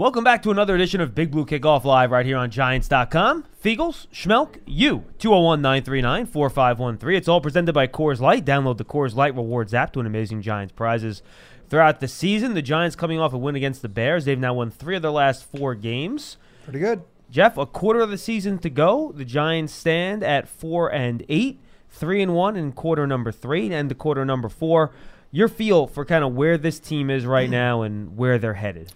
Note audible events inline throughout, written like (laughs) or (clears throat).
Welcome back to another edition of Big Blue Kickoff Live right here on Giants.com. Feagles, Schmeelk, you, 201 939 4513. It's all presented by Coors Light. Download the Coors Light Rewards app to win amazing Giants prizes throughout the season. The Giants coming off a win against the Bears. They've now won three of their last four games. Pretty good. Jeff, a quarter of the season to go. The Giants stand at four and eight, three and one in quarter number three, and the quarter number four. Your feel for kind of where this team is right (clears throat) now and where they're headed.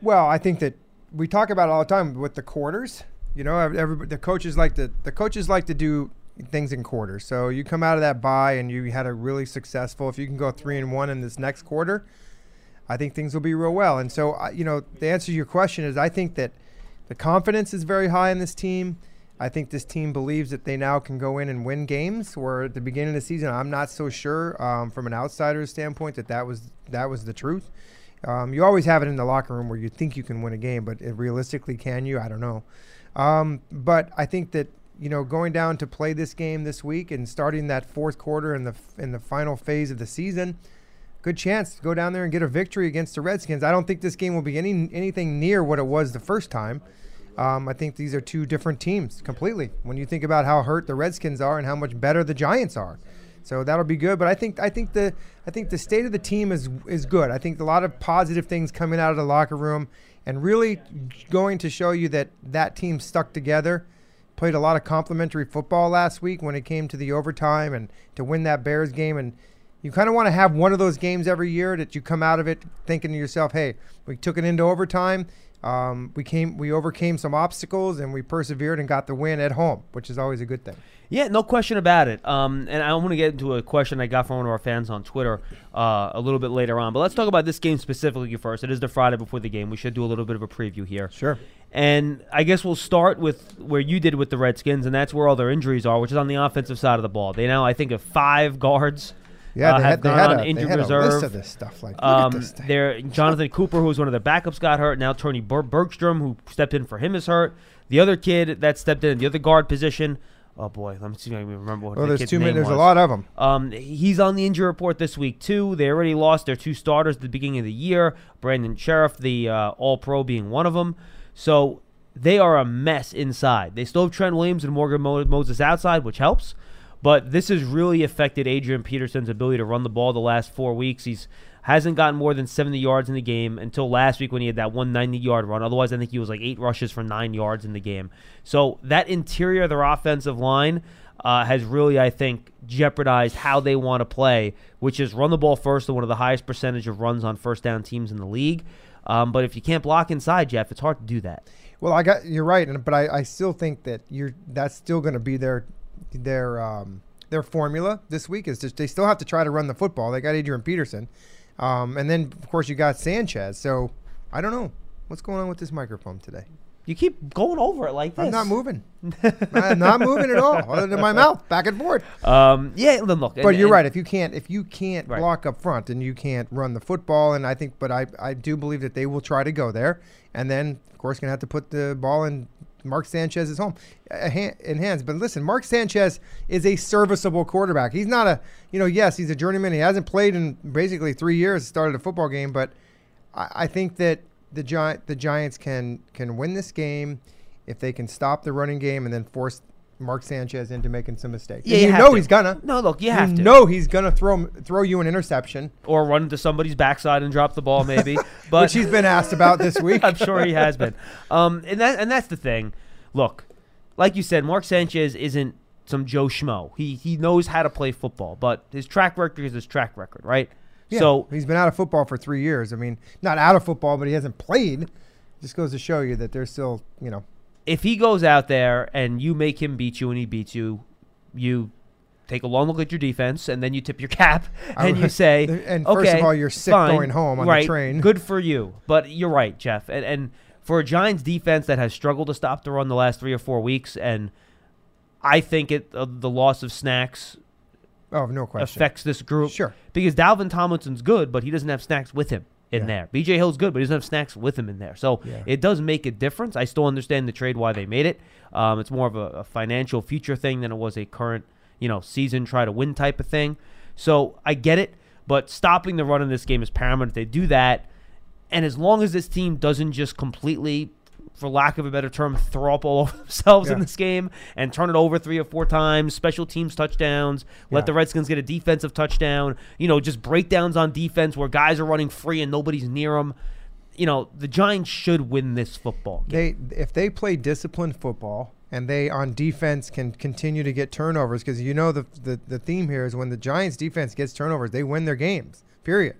Well, I think that we talk about it all the time with the quarters. You know, the coaches like to the coaches like to do things in quarters. So you come out of that bye and you had a really successful. If you can go three and one in this next quarter, I think things will be real well. And so, you know, the answer to your question is I think that the confidence is very high in this team. I think this team believes that they now can go in and win games. Where at the beginning of the season, I'm not so sure um, from an outsider's standpoint that that was that was the truth. Um, you always have it in the locker room where you think you can win a game, but realistically, can you? I don't know. Um, but I think that you know going down to play this game this week and starting that fourth quarter in the in the final phase of the season, good chance to go down there and get a victory against the Redskins. I don't think this game will be any anything near what it was the first time. Um, I think these are two different teams completely. When you think about how hurt the Redskins are and how much better the Giants are, so that'll be good. But I think I think the I think the state of the team is is good. I think a lot of positive things coming out of the locker room and really going to show you that that team stuck together. Played a lot of complimentary football last week when it came to the overtime and to win that Bears game. And you kind of want to have one of those games every year that you come out of it thinking to yourself, "Hey, we took it into overtime." Um, we came, we overcame some obstacles, and we persevered and got the win at home, which is always a good thing. Yeah, no question about it. Um, and I want to get into a question I got from one of our fans on Twitter uh, a little bit later on. But let's talk about this game specifically first. It is the Friday before the game. We should do a little bit of a preview here. Sure. And I guess we'll start with where you did with the Redskins, and that's where all their injuries are, which is on the offensive side of the ball. They now, I think, have five guards yeah, uh, they had, they had on a, they had reserve. A list of this stuff. Like, um, there, Jonathan Cooper, who was one of their backups, got hurt. Now Tony Ber- Bergstrom, who stepped in for him, is hurt. The other kid that stepped in, the other guard position. Oh boy, let me see if I can remember what. Well, the there's many. name There's was. a lot of them. Um, he's on the injury report this week too. They already lost their two starters at the beginning of the year. Brandon Scherff, the uh, All-Pro, being one of them. So they are a mess inside. They still have Trent Williams and Morgan Mo- Moses outside, which helps. But this has really affected Adrian Peterson's ability to run the ball the last four weeks. He's hasn't gotten more than 70 yards in the game until last week when he had that 190 yard run. Otherwise, I think he was like eight rushes for nine yards in the game. So that interior of their offensive line uh, has really, I think, jeopardized how they want to play, which is run the ball first to one of the highest percentage of runs on first down teams in the league. Um, but if you can't block inside, Jeff, it's hard to do that. Well, I got you're right, but I, I still think that you're that's still going to be their their um, their formula this week is just they still have to try to run the football. They got Adrian Peterson, um, and then of course you got Sanchez. So I don't know what's going on with this microphone today. You keep going over it like this. I'm not moving. (laughs) I'm not moving at all, other than my mouth back and forth. Um, yeah, then look. But and- you're and- right. If you can't, if you can't Right. block up front, and you can't run the football, and I think, but I, I do believe that they will try to go there, and then of course gonna have to put the ball in Mark Sanchez is home in hands. But listen, Mark Sanchez is a serviceable quarterback. He's not a, you know, yes, he's a journeyman. He hasn't played in basically three years. Started a football game, but I, I think that the Gi- the Giants can can win this game if they can stop the running game and then force Mark Sanchez into making some mistakes. Yeah, And you you know to. he's gonna. No, look, you have to. know he's gonna throw throw you an interception, or run into somebody's backside and drop the ball, maybe. (laughs) But which he's been asked about this (laughs) week. I'm sure he has been. Um, and that and that's the thing. Look, like you said, Mark Sanchez isn't some Joe Schmo. He he knows how to play football, but his track record is his track record, right? Yeah, So he's been out of football for three years. I mean, not out of football, but he hasn't played. Just goes to show you that there's still, you know, if he goes out there and you make him beat you and he beats you, you take a long look at your defense and then you tip your (laughs) cap and you say, (laughs) and okay, first of all, you're sick fine, going home on right, the train. (laughs) Good for you, but you're right, Jeff. And and for a Giants defense that has struggled to stop the run the last three or four weeks, and I think it uh, the loss of snacks Oh, no question. affects this group. Sure. Because Dalvin Tomlinson's good, but he doesn't have snacks with him in Yeah. there. BJ Hill's good, but he doesn't have snacks with him in there. So Yeah. it does make a difference. I still understand the trade why they made it. Um, it's more of a, a financial future thing than it was a current, you know, season try to win type of thing. So I get it, but stopping the run in this game is paramount. If they do that, And as long as this team doesn't just completely, for lack of a better term, throw up all (laughs) over themselves in this game and turn it over three or four times, special teams touchdowns, let Yeah. the Redskins get a defensive touchdown, you know, just breakdowns on defense where guys are running free and nobody's near them. You know, the Giants should win this football game. They if they play disciplined football and they on defense can continue to get turnovers because you know the, the the theme here is when the Giants defense gets turnovers they win their games. Period.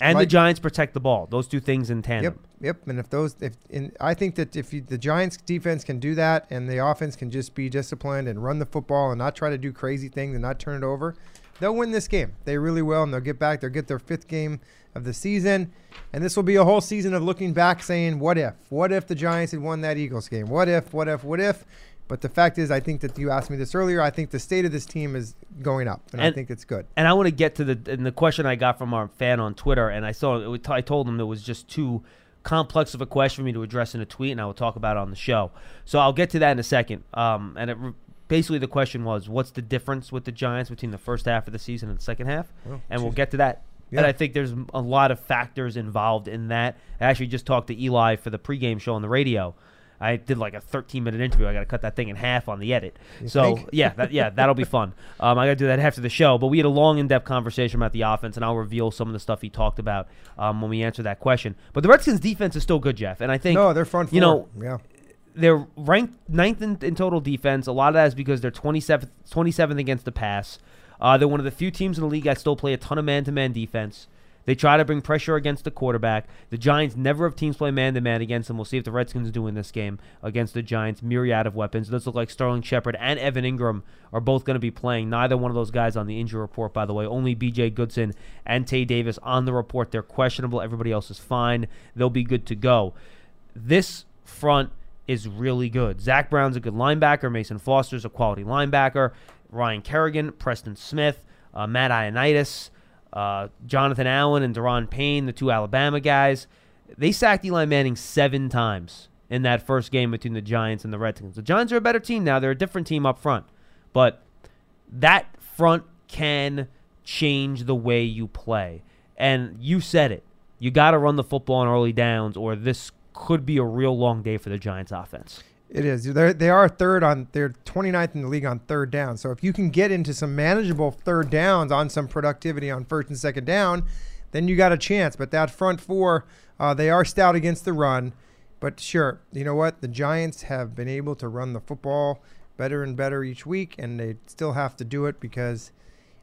And the Giants protect the ball. Those two things in tandem. Yep, yep. And if those, if in, I think that if you, the Giants defense can do that, and the offense can just be disciplined and run the football and not try to do crazy things and not turn it over, they'll win this game. They really will, and they'll get back. They'll get their fifth game of the season, and this will be a whole season of looking back, saying, "What if? What if the Giants had won that Eagles game? What if? What if? What if?" But the fact is, I think that you asked me this earlier. I think the state of this team is going up, and, I think it's good. and I want to get to the and the question I got from our fan on Twitter, and I saw it, I told him it was just too complex of a question for me to address in a tweet, and I will talk about it on the show. So I'll get to that in a second. Um, and it, basically the question was, what's the difference with the Giants between the first half of the season and the second half? And we'll get to that. Yeah. And I think there's a lot of factors involved in that. I actually just talked to Eli for the pregame show on the radio. I did like a 13 minute interview. I got to cut that thing in half on the edit. You so think? yeah, that, yeah, that'll be fun. (laughs) Um, I got to do that after the show. But we had a long, in depth conversation about the offense, and I'll reveal some of the stuff he talked about um, when we answer that question. But the Redskins' defense is still good, Jeff, and I think No, they're front. you know, yeah. they're ranked ninth in, in total defense. A lot of that is because they're 27th, 27th against the pass. Uh, they're one of the few teams in the league that still play a ton of man-to-man defense. They try to bring pressure against the quarterback. The Giants never have teams play man-to-man against them. We'll see if the Redskins do in this game against the Giants. Myriad of weapons. It look like Sterling Shepard and Evan Engram are both going to be playing. Neither one of those guys on the injury report, by the way. Only B.J. Goodson and Tae Davis on the report. They're questionable. Everybody else is fine. They'll be good to go. This front is really good. Zach Brown's a good linebacker. Mason Foster's a quality linebacker. Ryan Kerrigan, Preston Smith, uh, Matt Ioannidis, uh, Jonathan Allen, and Daron Payne, the two Alabama guys. They sacked Eli Manning seven times in that first game between the Giants and the Redskins. The Giants are a better team now. They're a different team up front. But that front can change the way you play. And you said it. You got to run the football on early downs, or this could be a real long day for the Giants offense. It is. They're, they are third on. They're 29th in the league on third down. So if you can get into some manageable third downs on some productivity on first and second down, then you got a chance. But that front four, uh, they are stout against the run. But sure, you know what? The Giants have been able to run the football better and better each week, and they still have to do it because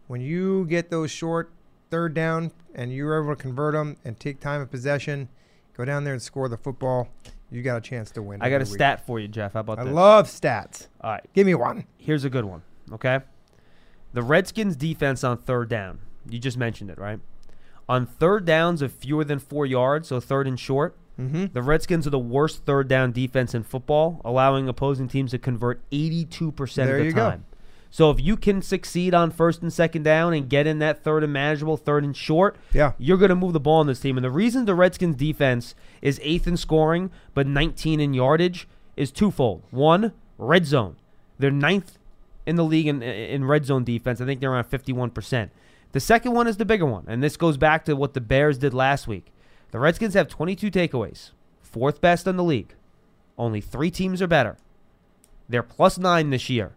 when you get those short third down and you're able to convert them and take time of possession, go down there and score the football, you got a chance to win. I got a week. stat for you, Jeff. How about I this? love stats. All right, Give me one. here's a good one. Okay, the Redskins' defense on third down. You just mentioned it, right? On third downs of fewer than four yards, so third and short, Mm-hmm. the Redskins are the worst third down defense in football, allowing opposing teams to convert 82% There of the you go. So if you can succeed on first and second down and get in that third and manageable, third and short, Yeah. you're going to move the ball in this team. And the reason the Redskins defense is eighth in scoring but 19 in yardage is twofold. One, red zone. They're ninth in the league in, in red zone defense. I think they're around 51%. The second one is the bigger one, and this goes back to what the Bears did last week. The Redskins have 22 takeaways, fourth best in the league. Only three teams are better. They're plus nine this year.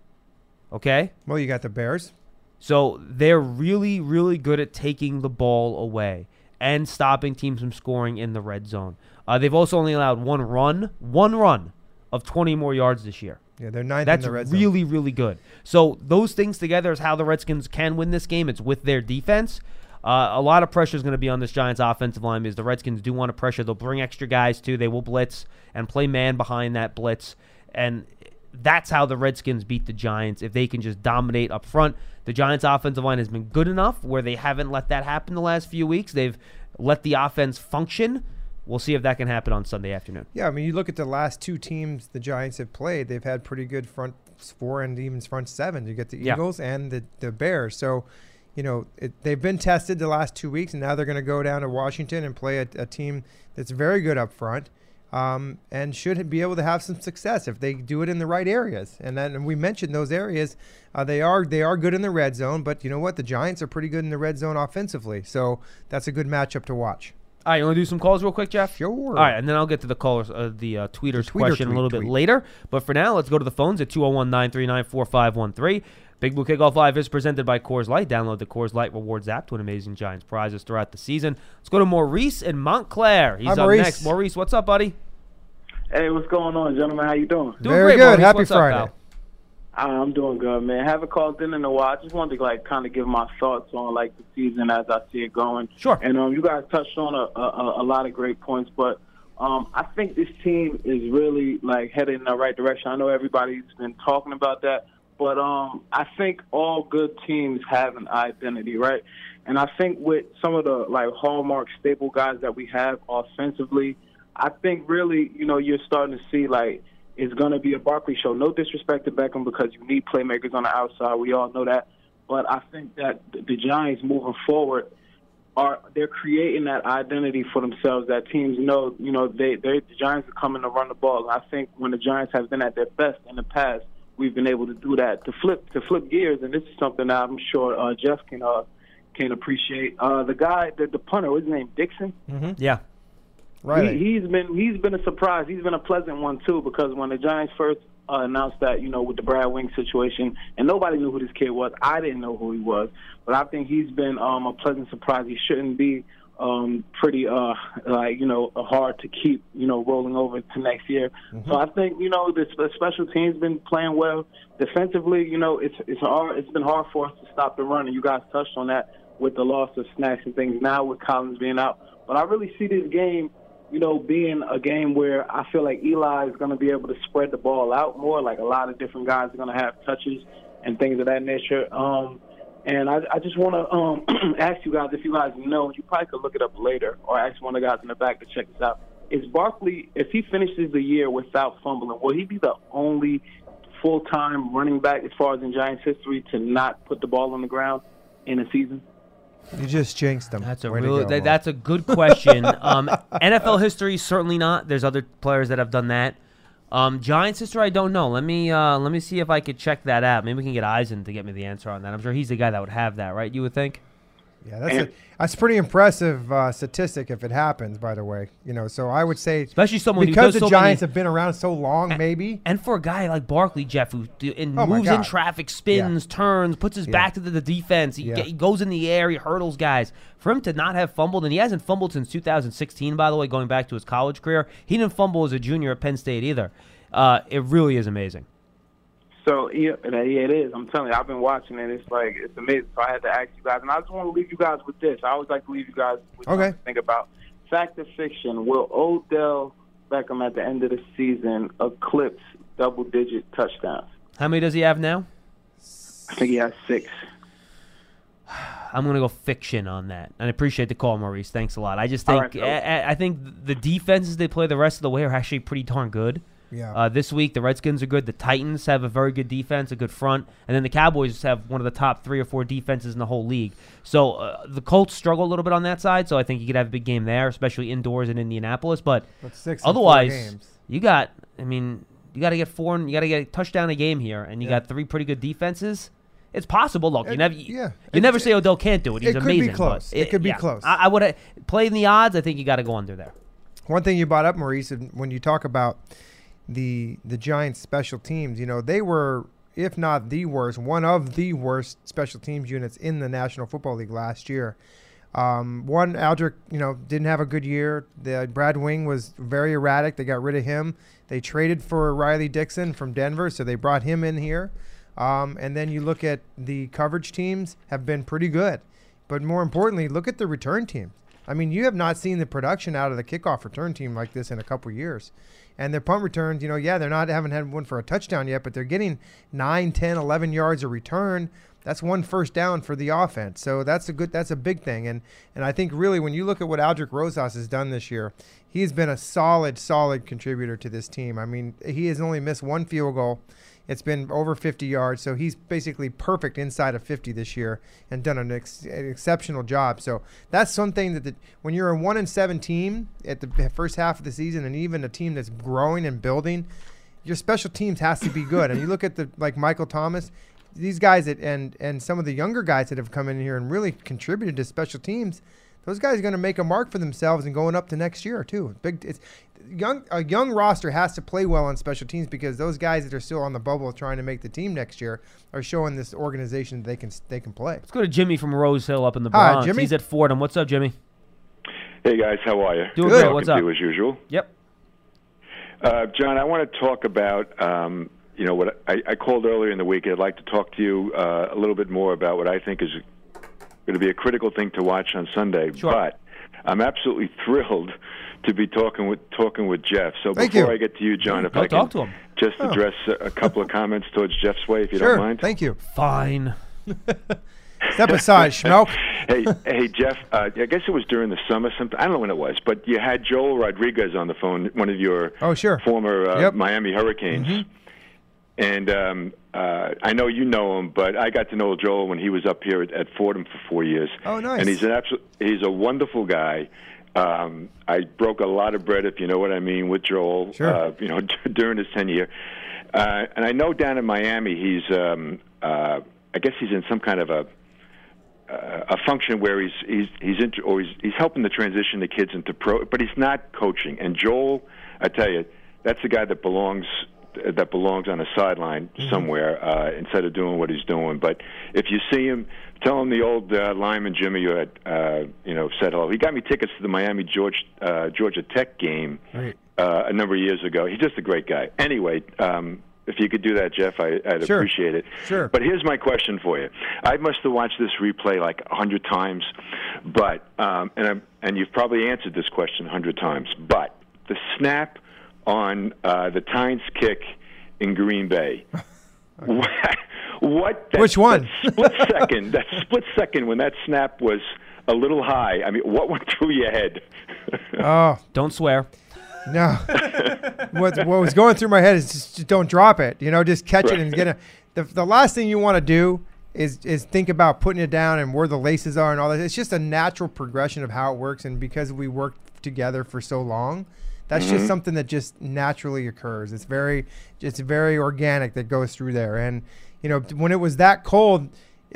Okay? Well, you got the Bears. So they're really, really good at taking the ball away and stopping teams from scoring in the red zone. Uh, they've also only allowed one run, one run of 20 more yards this year. Yeah, they're ninth That's in the red zone. really, really good. So those things together is how the Redskins can win this game. It's with their defense. Uh, a lot of pressure is going to be on this Giants offensive line because the Redskins do want to pressure. They'll bring extra guys too. They will blitz and play man behind that blitz, and that's how the Redskins beat the Giants. If they can just dominate up front, the Giants' offensive line has been good enough where they haven't let that happen the last few weeks. They've let the offense function. We'll see if that can happen on Sunday afternoon. Yeah, I mean, you look at the last two teams the Giants have played; they've had pretty good front four and even front seven. You get the Yeah. Eagles and the the Bears. So, you know, it, they've been tested the last two weeks, and now they're going to go down to Washington and play a, a team that's very good up front. Um, and should be able to have some success if they do it in the right areas. And then and we mentioned those areas; uh, they are they are good in the red zone. But you know what? The Giants are pretty good in the red zone offensively, so that's a good matchup to watch. All right, you want to do some calls real quick, Jeff? Sure. All right, and then I'll get to the callers, uh, the uh, tweeters tweeter question a tweet, little bit later. But for now, let's go to the phones at 201 939 4513. Big Blue Kickoff Live is presented by Coors Light. Download the Coors Light Rewards app to win amazing Giants prizes throughout the season. Let's go to Maurice in Montclair. He's Hi, up Maurice. next. Maurice, what's up, buddy? Hey, what's going on, gentlemen? How you doing? Doing Very great, good. Maurice. Happy What's Friday. pal? Uh, I'm doing good, man. Haven't called in in a while. I just wanted to like kind of give my thoughts on like the season as I see it going. Sure. And um, you guys touched on a, a, a lot of great points, but um, I think this team is really like headed in the right direction. I know everybody's been talking about that, but um, I think all good teams have an identity, right? And I think with some of the like hallmark staple guys that we have offensively, I think really, you know, you're starting to see like it's going to be a Barkley show. No disrespect to Beckham because you need playmakers on the outside. We all know that. But I think that the Giants moving forward are they're creating that identity for themselves that teams know, you know, they they the Giants are coming to run the ball. I think when the Giants have been at their best in the past, we've been able to do that to flip to flip gears and this is something that I'm sure uh, Jeff can uh, can appreciate. Uh, the guy, the, the punter, what's his name? Dixon. mhm Yeah. Right. He, he's been he's been a surprise. He's been a pleasant one too because when the Giants first uh, announced that you know with the Brad Wing situation and nobody knew who this kid was. I didn't know who he was, but I think he's been um, a pleasant surprise. He shouldn't be um, pretty uh, like you know hard to keep you know rolling over to next year. So I think you know the, the special team's been playing well defensively. You know it's it's hard. It's been hard for us to stop the run, and you guys touched on that with the loss of snacks and things. Now with Collins being out, but I really see this game you know, being a game where I feel like Eli is going to be able to spread the ball out more. Like a lot of different guys are going to have touches and things of that nature. Um, and I, I just want to um, (clears throat) ask you guys if you guys know, you probably could look it up later, or ask one of the guys in the back to check this out. Is Barkley, if he finishes the year without fumbling, will he be the only full-time running back as far as in Giants history to not put the ball on the ground in a season? You just jinxed them. That's a Way to really go, that, that's a good question. (laughs) um, NFL history certainly not. There's other players that have done that. Um, Giant sister, I don't know. Let me uh, let me see if I could check that out. Maybe we can get Eisen to get me the answer on that. I'm sure he's the guy that would have that, right? You would think. Yeah, that's a, that's pretty impressive uh, statistic if it happens. By the way, you know, so I would say Especially someone who because the so Giants many, have been around so long, maybe. and for a guy like Barkley, Jeff, who and Oh moves in traffic, spins, turns, puts his Yeah. back to the, the defense. He, Yeah. he goes in the air, he hurdles guys. For him to not have fumbled, and he hasn't fumbled since 2016, by the way, going back to his college career. He didn't fumble as a junior at Penn State either. Uh, it really is amazing. So yeah, uh, yeah, it is. I'm telling you, I've been watching it. It's like it's amazing. So I had to ask you guys, and I just want to leave you guys with this. I always like to leave you guys with Okay. something to think about. Fact or fiction? Will Odell Beckham at the end of the season eclipse double-digit touchdowns? How many does he have now? I think he has six. I'm gonna go fiction on that, and I appreciate the call, Maurice. Thanks a lot. I just think right. I, I- I think the defenses they play the rest of the way are actually pretty darn good. Yeah. Uh, this week the Redskins are good. The Titans have a very good defense, a good front, and then the Cowboys have one of the top three or four defenses in the whole league. So uh, the Colts struggle a little bit on that side. So I think you could have a big game there, especially indoors in Indianapolis. But But six. otherwise, you got. I mean, you got to get four. and You got to get a touchdown a game here, and you Yeah. got three pretty good defenses. It's possible. Look, you It- never. yeah. You It- never say Odell can't do it. He's it could be amazing. close. It could be yeah. close. I, I would play in the odds. I think you got to go under there. One thing you brought up, Maurice, when you talk about the the Giants' special teams, you know they were, if not the worst, one of the worst special teams units in the National Football League last year. Um, one Aldrick, you know, didn't have a good year. The Brad Wing was very erratic. They got rid of him. They traded for Riley Dixon from Denver, so they brought him in here. Um, and then you look at the coverage teams have been pretty good, but more importantly, look at the return teams. I mean, you have not seen the production out of the kickoff return team like this in a couple years. And their punt returns, you know, yeah, they're not haven't had one for a touchdown yet, but they're getting 9, 10, 11 yards a return. That's one first down for the offense. So that's a good that's a big thing. And and I think really when you look at what Aldrick Rosas has done this year, he's been a solid solid contributor to this team. I mean, he has only missed one field goal. It's been over 50 yards, so he's basically perfect inside of 50 this year and done an, ex- an exceptional job. So that's something that the, when you're a one and seven team at the first half of the season, and even a team that's growing and building, your special teams has to be good. and you look at the like Michael Thomas, these guys that and and some of the younger guys that have come in here and really contributed to special teams. Those guys are going to make a mark for themselves and going up to next year too. Big, it's young. A young roster has to play well on special teams because those guys that are still on the bubble trying to make the team next year are showing this organization they can they can play. Let's go to Jimmy from Rose Hill up in the Bronx. Hi, Bronx. Jimmy. He's at Fordham. What's up, Jimmy? Hey guys, how are you? Doing Good. great. What's up? you as usual. Yep. Uh, John, I want to talk about, um, you know, what I, I called earlier in the week. I'd like to talk to you uh, a little bit more about what I think is going to be a critical thing to watch on Sunday. Sure. But I'm absolutely (laughs) thrilled to be talking with talking with Jeff. So Thank before you. I get to you, John, if Go I can talk to him. just Oh. address a, a couple of comments towards Jeff's way, if you sure. don't mind. Thank you. Fine. (laughs) Step aside, (laughs) Schmeelk. hey, hey, Jeff. Uh, I guess it was during the summer. Something I don't know when it was, but you had Joel Rodriguez on the phone, one of your Oh, sure. former uh, Yep. Miami Hurricanes. And um, uh, I know you know him, but I got to know Joel when he was up here at, at Fordham for four years. Oh, nice. And he's an absolute, he's a wonderful guy. Um, I broke a lot of bread, if you know what I mean, with Joel. Sure. Uh, you know, (laughs) during his tenure. Uh, and I know down in Miami, he's, um, uh, I guess he's in some kind of a uh, a function where he's he's he's inter- or he's he's helping to transition the kids into pro, but he's not coaching. And Joel, I tell you, that's the guy that belongs that belongs on a sideline somewhere uh, instead of doing what he's doing. But if you see him, tell him the old uh, lineman Jimmy you had uh, you know said hello. He got me tickets to the Miami George uh, Georgia Tech game uh, a number of years ago. He's just a great guy. Anyway, um, if you could do that, Jeff, I, I'd Sure. appreciate it. Sure. But here's my question for you. I must have watched this replay like a hundred times, but um, and I'm, and you've probably answered this question a hundred times. But the snap on uh, the Tynes kick in Green Bay. (laughs) what? what that, Which one? That split second. That split second when that snap was a little high. I mean, what went through your head? (laughs) Oh Don't swear. no. what what was going through my head is just, just don't drop it. You know, just catch it and get it. The, the last thing you want to do is is think about putting it down and where the laces are and all that. It's just a natural progression of how it works, and because we worked together for so long, that's just mm-hmm. something that just naturally occurs. It's very it's very organic that goes through there. And you know, when it was that cold.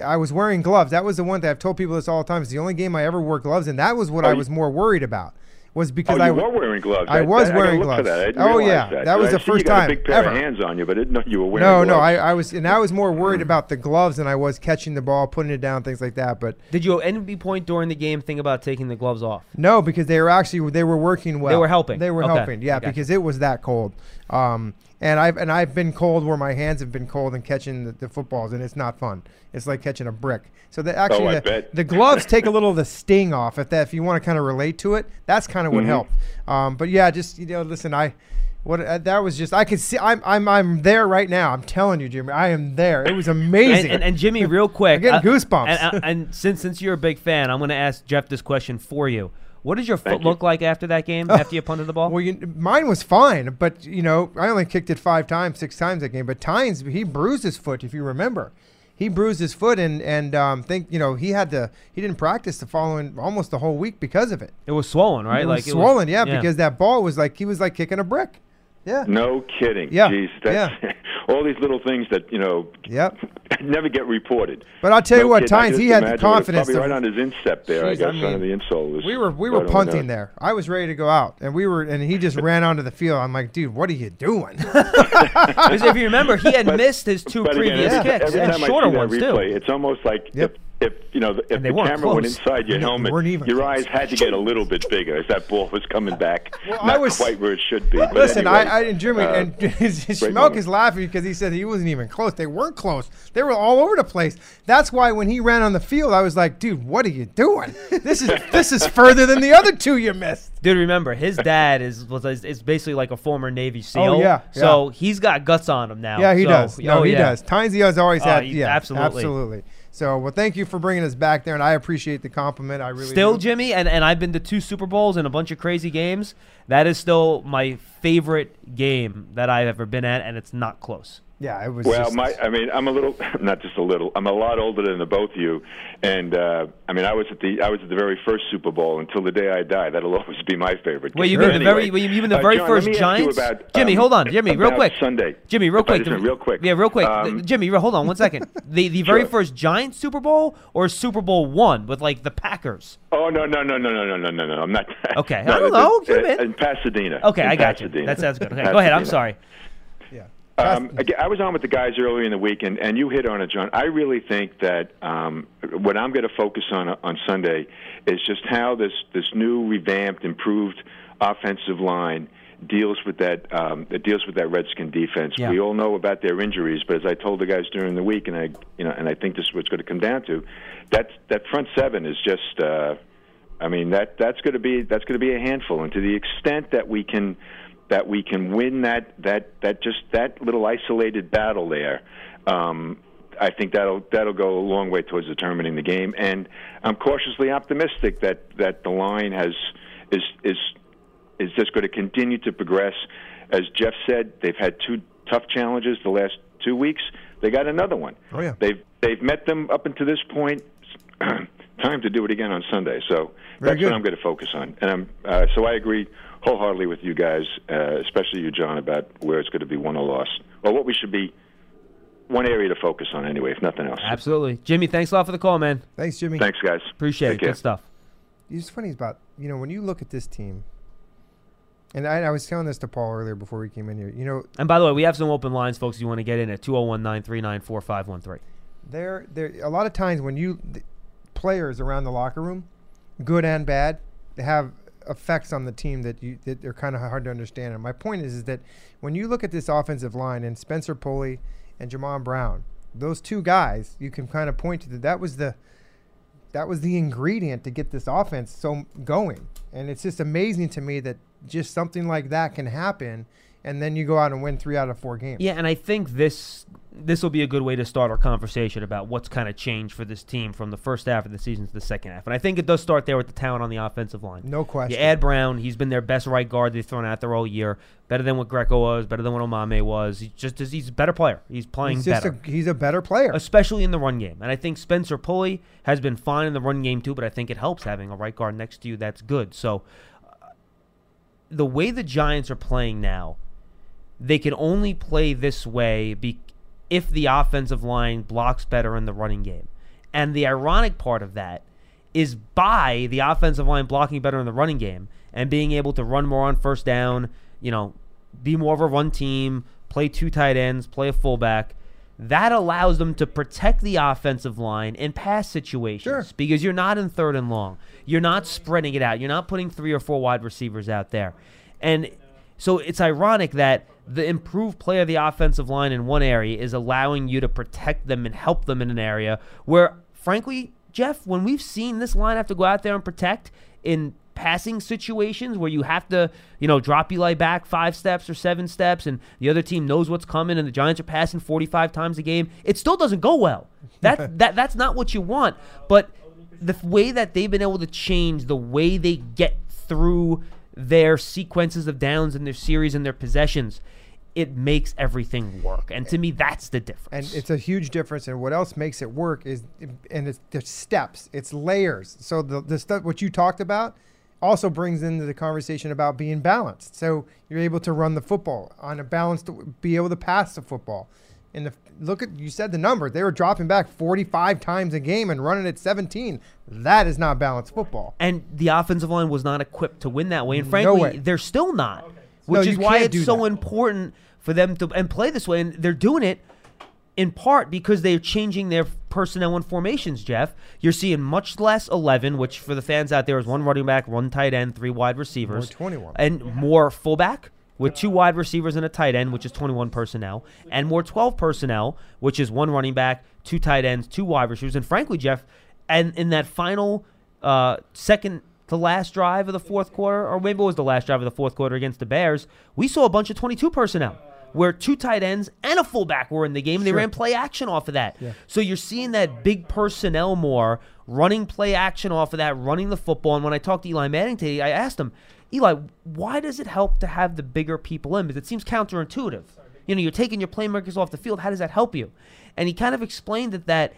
I was wearing gloves. That was the one that I've told people this all the time. It's the only game I ever wore gloves in. That was what Oh, I you- was more worried about. Was Oh, because you I were wearing gloves. I was gotta wearing look for gloves. that. I didn't Oh, yeah. that. That was I the see first you got time a big pair ever. of hands on you, but I didn't know you were wearing. No, no, gloves. I, I was, and I was more worried about the gloves than I was catching the ball, putting it down, things like that. But Did you at any point during the game think about taking the gloves off? no, because they were actually they were working well. They were helping. They were Okay. helping, yeah, I got you. because it was that cold. Um, and I've and I've been cold where my hands have been cold and catching the, the footballs, and it's not fun. It's like catching a brick. So the, actually, Oh, the, the gloves take a little of the sting off. If that, if you want to kind of relate to it, that's kind of what Mhm. helped. Um, but yeah, just you know, listen, I. What uh, that was just I could see I'm I'm I'm there right now. I'm telling you, Jimmy, I am there. It was amazing. And, and, and Jimmy, real quick, I'm getting I- goosebumps. And, and, and since since you're a big fan, I'm going to ask Jeff this question for you. What did your foot you. look like after that game? (laughs) after you punted the ball? Well, you, mine was fine, but you know, I only kicked it five times, six times that game. But Tynes, he bruised his foot, if you remember. He bruised his foot, and and um, think you know he had to he didn't practice the following almost the whole week because of it. it was swollen, right? It like was swollen, yeah, yeah. because that ball was like he was like kicking a brick. Yeah. No kidding. Yeah, Jeez, that's (laughs) all these little things that you know Yep. (laughs) never get reported. But I'll tell you No what, kidding. I Tynes, he had the imagine it was confidence. Probably to- right on his instep there. I Jeez, guess I mean, under the insole was. we were we were punting there. I was ready to go out, and we were, and he just (laughs) ran onto the field. I'm like, dude, what are you doing? Because if you remember, he had But- missed his two But again, previous every, kicks every and time shorter I see that ones replay, too. it's almost like Yep. if, if you know the, if the weren't camera went inside your They helmet, even your close. eyes had to get a little bit bigger as that ball was coming back. (laughs) Well, Not I was- quite where it should be. But Listen, anyway, I, I and Jimmy uh, and (laughs) Schmeelk is laughing because he said he wasn't even close. They weren't close. They were all over the place. That's why when he ran on the field, I was like, dude, what are you doing? (laughs) This is this is further than the other two you missed. Dude, remember his dad is was is, is basically like a former Navy SEAL. Oh, yeah, So he's got guts on him now. Yeah, he So- does. No, oh, he yeah. does. Tynesy has always Oh, had. he- Yeah, absolutely. absolutely. So, well, thank you for bringing us back there, and I appreciate the compliment. I really Still, do. Jimmy, and, and I've been to two Super Bowls and a bunch of crazy games. that is still my favorite game that I've ever been at, and it's not close. Yeah, it was. Well, just, my, I mean, I'm a little, (laughs) not just a little. I'm a lot older than the both of you, and uh, I mean, I was at the, I was at the very first Super Bowl until the day I die. That'll (laughs) always be my favorite. Wait, you game. mean the very, Anyway, you mean the uh, very John, first let me ask you Giants? about, Jimmy, um, hold on, Jimmy, real quick. Sunday, Jimmy, real quick, just- real quick. Yeah, real quick. Um, Jimmy, hold on one second. (laughs) The the very Sure. first Giants Super Bowl or Super Bowl one with like the Packers. Oh no no no no no no no no no! I'm not. Okay, no, I don't the- know. uh, In Pasadena. Okay, in I got you. That sounds good. Okay, go ahead. I'm sorry. Um, I was on with the guys earlier in the week, and, and you hit on it, John. I really think that um, what I'm going to focus on on Sunday is just how this this new revamped, improved offensive line deals with that um, it deals with that Redskin defense. Yeah. We all know about their injuries, but as I told the guys during the week, and I you know, and I think this is what it's going to come down to, that that front seven is just. Uh, I mean that that's going to be that's going to be a handful, and to the extent that we can that we can win that that that just that little isolated battle there. Um, I think that'll that'll go a long way towards determining the game, and I'm cautiously optimistic that that the line has is is is just going to continue to progress. As Jeff said, they've had two tough challenges the last two weeks. They got another one. Oh, yeah. They've they've met them up until this point. (clears throat) Time to do it again on Sunday. So Very that's good. what I'm going to focus on. And I'm uh, so I agree wholeheartedly with you guys, uh, especially you, John, about where it's going to be won or lost, or what we should be one area to focus on anyway, if nothing else. Absolutely, Jimmy. Thanks a lot for the call, man. Thanks, Jimmy. Thanks, guys. Appreciate Take it. care. Good stuff. It's funny about you know when you look at this team, and I, I was telling this to Paul earlier before we came in here. You know, And by the way, we have some open lines, folks. You want to get in at 201 939 4513. there there a lot of times when you the players around the locker room, good and bad, have effects on the team that you that they're kind of hard to understand. And my point is is that when you look at this offensive line and Spencer Pulley and Jamon Brown, those two guys, you can kind of point to that that was the that was the ingredient to get this offense so going. And it's just amazing to me that just something like that can happen and then you go out and win 3 out of 4 games. Yeah, and I think this this will be a good way to start our conversation about what's kind of changed for this team from the first half of the season to the second half. And I think it does start there with the talent on the offensive line. No question. You add Brown, he's been their best right guard they've thrown out there all year. Better than what Greco was, better than what Omameh was. He's just he's a better player. He's playing He's better. a he's a better player. especially in the run game. And I think Spencer Pulley has been fine in the run game too, but I think it helps having a right guard next to you that's good. So uh, the way the Giants are playing now, they can only play this way be- if the offensive line blocks better in the running game. And the ironic part of that is by the offensive line blocking better in the running game and being able to run more on first down, you know, be more of a run team, play two tight ends, play a fullback. That allows them to protect the offensive line in pass situations Sure. because you're not in third and long. You're not spreading it out. You're not putting three or four wide receivers out there. And so it's ironic that the improved play of the offensive line in one area is allowing you to protect them and help them in an area where, frankly, Jeff, when we've seen this line have to go out there and protect in passing situations where you have to, you know, drop Eli back five steps or seven steps and the other team knows what's coming and the Giants are passing 45 times a game, it still doesn't go well. That, (laughs) that That's not what you want. But the way that they've been able to change the way they get through their sequences of downs and their series and their possessions, it makes everything work. And to me, that's the difference. and it's a huge difference. And what else makes it work is, and it's the steps, it's layers. So the the stuff what you talked about also brings into the conversation about being balanced. So you're able to run the football on a balanced, be able to pass the football. And the, look at you said the number they were dropping back 45 times a game and running at 17. That is not balanced football. and the offensive line was not equipped to win that way. And No frankly, way. they're still not, No, which you is why can't it's do so that. important for them to and play this way. And they're doing it in part because they're changing their personnel and formations. Jeff, you're seeing much less 11, which for the fans out there is one running back, one tight end, three wide receivers, 21. and more fullback. With two wide receivers and a tight end, which is 21 personnel, and more 12 personnel, which is one running back, two tight ends, two wide receivers, and frankly, Jeff, and in that final uh, second to last drive of the fourth quarter, or maybe it was the last drive of the fourth quarter against the Bears, we saw a bunch of 22 personnel where two tight ends and a fullback were in the game. And they Sure. ran play action off of that. Yeah. So you're seeing that big personnel more running play action off of that, running the football. And when I talked to Eli Manning today, I asked him, Eli, why does it help to have the bigger people in? Because it seems counterintuitive. You know, you're taking your playmakers off the field. How does that help you? And he kind of explained that that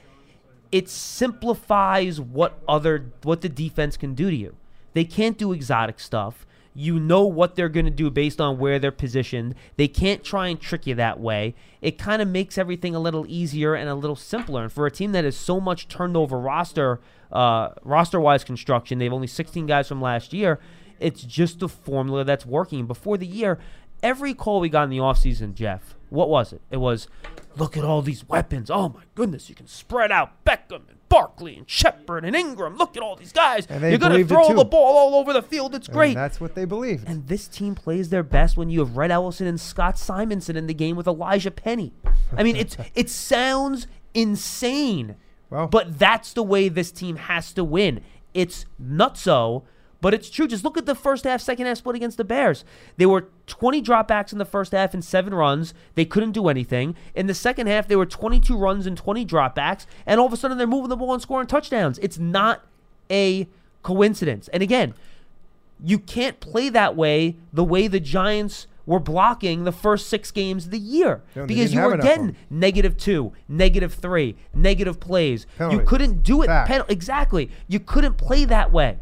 it simplifies what other what the defense can do to you. They can't do exotic stuff. You know what they're going to do based on where they're positioned. They can't try and trick you that way. It kind of makes everything a little easier and a little simpler. And for a team that has so much turned over roster uh, roster wise construction, they've only 16 guys from last year. It's just the formula that's working. Before the year, every call we got in the offseason, Jeff, what was it? It was, look at all these weapons. Oh my goodness, you can spread out Beckham and Barkley and Shepard and Engram. Look at all these guys. And they You're going to throw the ball all over the field. It's And great. that's what they believe. And this team plays their best when you have Rhett Ellison and Scott Simonson in the game with Elijah Penny. I mean, it's (laughs) it sounds insane, Well- but that's the way this team has to win. It's nutso, but it's true. Just look at the first half, second half split against the Bears. They were 20 dropbacks in the first half and seven runs. They couldn't do anything. In the second half, they were 22 runs and 20 dropbacks, and all of a sudden they're moving the ball and scoring touchdowns. It's not a coincidence. And again, you can't play that way the way the Giants were blocking the first six games of the year they because you were getting negative two, negative three, negative plays. You couldn't do it. Pen- exactly. You couldn't play that way.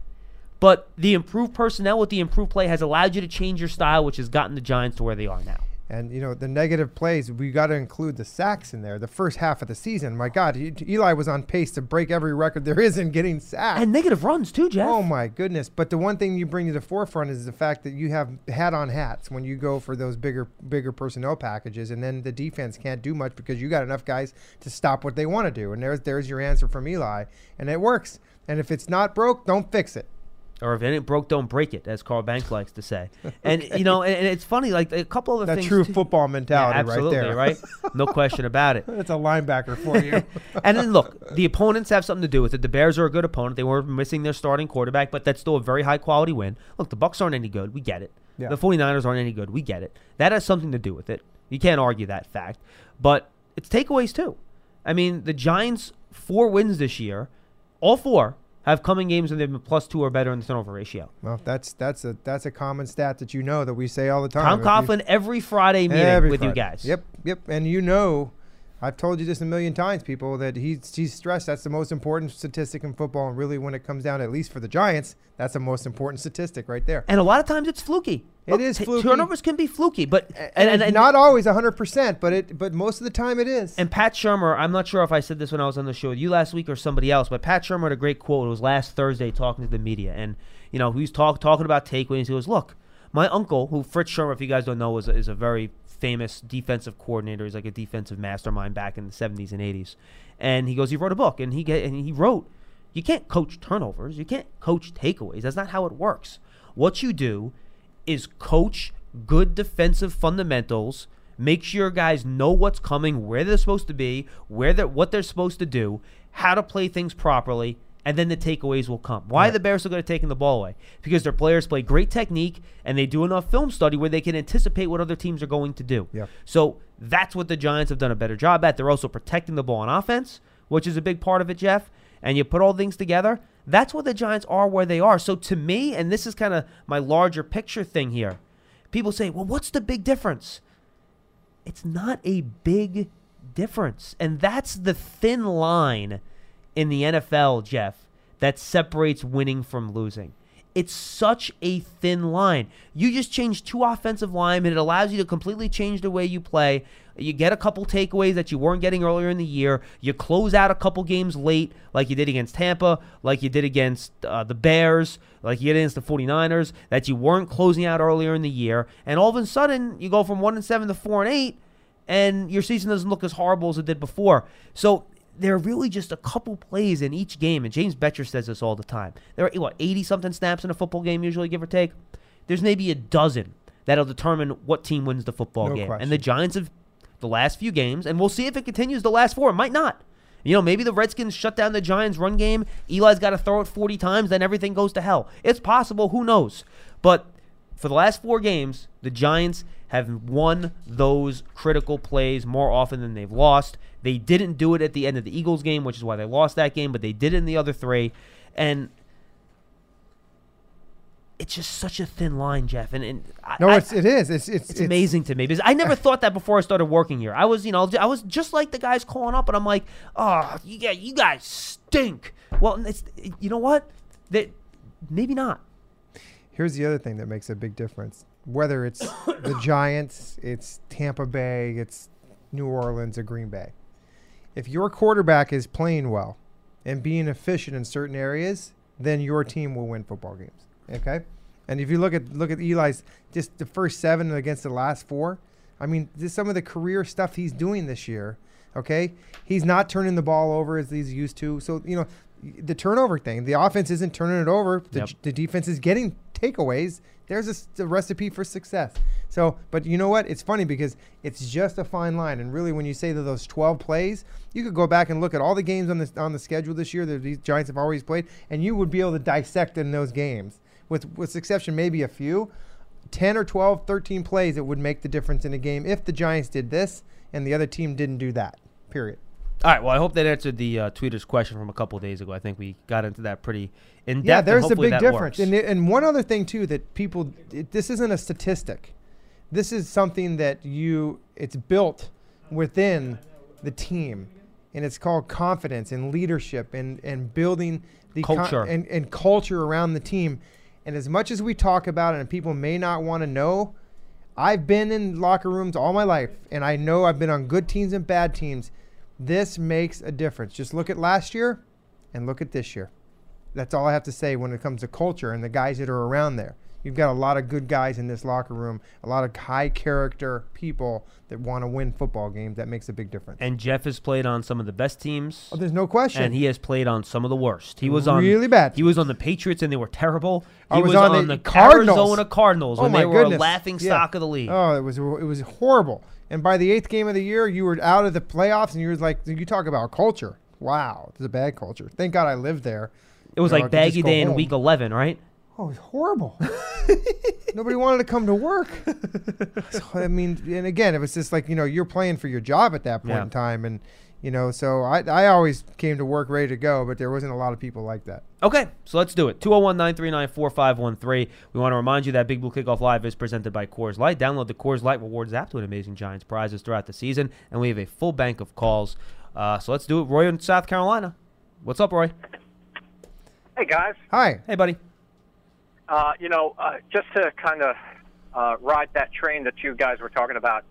But the improved personnel with the improved play has allowed you to change your style, which has gotten the Giants to where they are now. And you know the negative plays, we got to include the sacks in there. The first half of the season, my God, Eli was on pace to break every record there is in getting sacked. And negative runs too, Jeff. Oh my goodness! But the one thing you bring to the forefront is the fact that you have hat-on hats when you go for those bigger, bigger personnel packages, and then the defense can't do much because you got enough guys to stop what they want to do. And there's there's your answer from Eli, and it works. And if it's not broke, don't fix it. Or if it ain't broke, don't break it, as Carl Banks likes to say. (laughs) And you know, and, and it's funny, like a couple other That things. true too- football Yeah, mentality absolutely, right there. right? No question about it. (laughs) That's a linebacker for you. (laughs) and then look, the opponents have something to do with it. The Bears are a good opponent. They were missing their starting quarterback, but that's still a very high quality win. Look, the Bucs aren't any good. We get it. Yeah. The 49ers aren't any good. We get it. That has something to do with it. You can't argue that fact. But it's takeaways too. I mean, the Giants four wins this year, all four have come in games when they've been plus two or better in the turnover ratio. well, that's that's a that's a common stat that you know that we say all the time. Tom Coughlin every Friday meeting Every with you guys. Yep, yep. And you know, I've told you this a million times, people, that he's he's stressed that's the most important statistic in football. And really, when it comes down, at least for the Giants, that's the most important statistic right there. And a lot of times it's fluky. It Look, is fluky. Turnovers can be fluky, but And, and, and, and not always 100%, but it but most of the time it is. And Pat Shurmur, I'm not sure if I said this when I was on the show with you last week or somebody else, but Pat Shurmur had a great quote. It was last Thursday talking to the media, and you know he was talk, talking about takeaways. He goes, "Look, my uncle, who Fritz Shurmur, if you guys don't know, is a, is a very famous defensive coordinator. He's like a defensive mastermind back in the 70s and 80s. And he goes, he wrote a book, and he get, and he wrote, you can't coach turnovers, you can't coach takeaways. That's not how it works. What you do is coach good defensive fundamentals. Make sure guys know what's coming, where they're supposed to be, where they're what they're supposed to do, how to play things properly, and then the takeaways will come. Why are the Bears so good at taking the ball away? Because their players play great technique and they do enough film study where they can anticipate what other teams are going to do. Yeah. So that's what the Giants have done a better job at. They're also protecting the ball on offense, which is a big part of it, Jeff. And you put all things together, that's what the Giants are where they are. So to me, and this is kind of my larger picture thing here, people say, well, what's the big difference? It's not a big difference. And that's the thin line in the NFL, Jeff, that separates winning from losing. It's such a thin line. You just change two offensive linemen. It allows you to completely change the way you play. You get a couple takeaways that you weren't getting earlier in the year. You close out a couple games late, like you did against Tampa, like you did against uh, the Bears, like you did against the 49ers, that you weren't closing out earlier in the year. And all of a sudden, you go from 1 and 7 to 4 and 8, and your season doesn't look as horrible as it did before. So there are really just a couple plays in each game, and James Bettcher says this all the time. There are what eighty something snaps in a football game usually, give or take. There's maybe a dozen that'll determine what team wins the football No game. question. And the Giants have the last few games, and we'll see if it continues the last four. It might not. You know, maybe the Redskins shut down the Giants' run game. Eli's got to throw it 40 times, then everything goes to hell. It's possible. Who knows? But for the last four games, the Giants have won those critical plays more often than they've lost. They didn't do it at the end of the Eagles game, which is why they lost that game, but they did it in the other three. And it's just such a thin line, Jeff. And, and No, I, it's it is. It's it's, it's, amazing to me because I never (laughs) thought that before I started working here. I was, you know, I was just like the guys calling up, and I'm like, oh, you guys, you guys stink. Well, it's you know what? That maybe not. Here's the other thing that makes a big difference. Whether it's the (coughs) Giants, it's Tampa Bay, it's New Orleans or Green Bay. If your quarterback is playing well and being efficient in certain areas, then your team will win football games. Okay? And if you look at look at Eli's just the first seven against the last four, I mean, just some of the career stuff he's doing this year. Okay, he's not turning the ball over as he's used to. So you know, the turnover thing. The offense isn't turning it over. The, Yep. the defense is getting takeaways. There's a recipe for success. So, but you know what? It's funny because it's just a fine line. And really, when you say that those 12 plays, you could go back and look at all the games on the on the schedule this year that these Giants have always played, and you would be able to dissect in those games. With with exception maybe a few, 10 or 12, 13 plays it would make the difference in a game if the Giants did this and the other team didn't do that. Period. All right. Well, I hope that answered the uh, tweeter's question from a couple of days ago. I think we got into that pretty in depth. Yeah, there's a big difference. works. And and one other thing too that people it, this isn't a statistic. This is something that you it's built within the team and it's called confidence and leadership and and building the con- Culture. and, and culture around the team. And as much as we talk about it and people may not want to know, I've been in locker rooms all my life and I know I've been on good teams and bad teams. This makes a difference. Just look at last year and look at this year. That's all I have to say when it comes to culture and the guys that are around there. You've got a lot of good guys in this locker room, a lot of high character people that want to win football games. That makes a big difference. and Jeff has played on some of the best teams. oh, there's no question. and he has played on some of the worst. He was on Really bad He was on the Patriots and they were terrible. He I was on the the Cardinals. Arizona Cardinals Oh when my they were goodness. a laughing Yeah. stock of the league. Oh, it was it was horrible. And by the eighth game of the year, you were out of the playoffs, and you were like, you talk about culture. Wow, it's a bad culture. Thank God I lived there. it was you know, like baggy day in home. week 11, right? Oh, it was horrible. (laughs) Nobody wanted to come to work. (laughs) So, I mean, and again, it was just like you know you're playing for your job at that point Yeah. in time, and you know, so I I always came to work ready to go, but there wasn't a lot of people like that. Okay, so let's do it. 201 939 4513. We want to remind you that Big Blue Kickoff Live is presented by Coors Light. Download the Coors Light Rewards app to win amazing Giants prizes throughout the season, and we have a full bank of calls. Uh, so let's do it. Roy in South Carolina. What's up, Roy? Hey guys, Hi. Hey, buddy. uh, you know, uh, just to kind of uh, ride that train that you guys were talking about,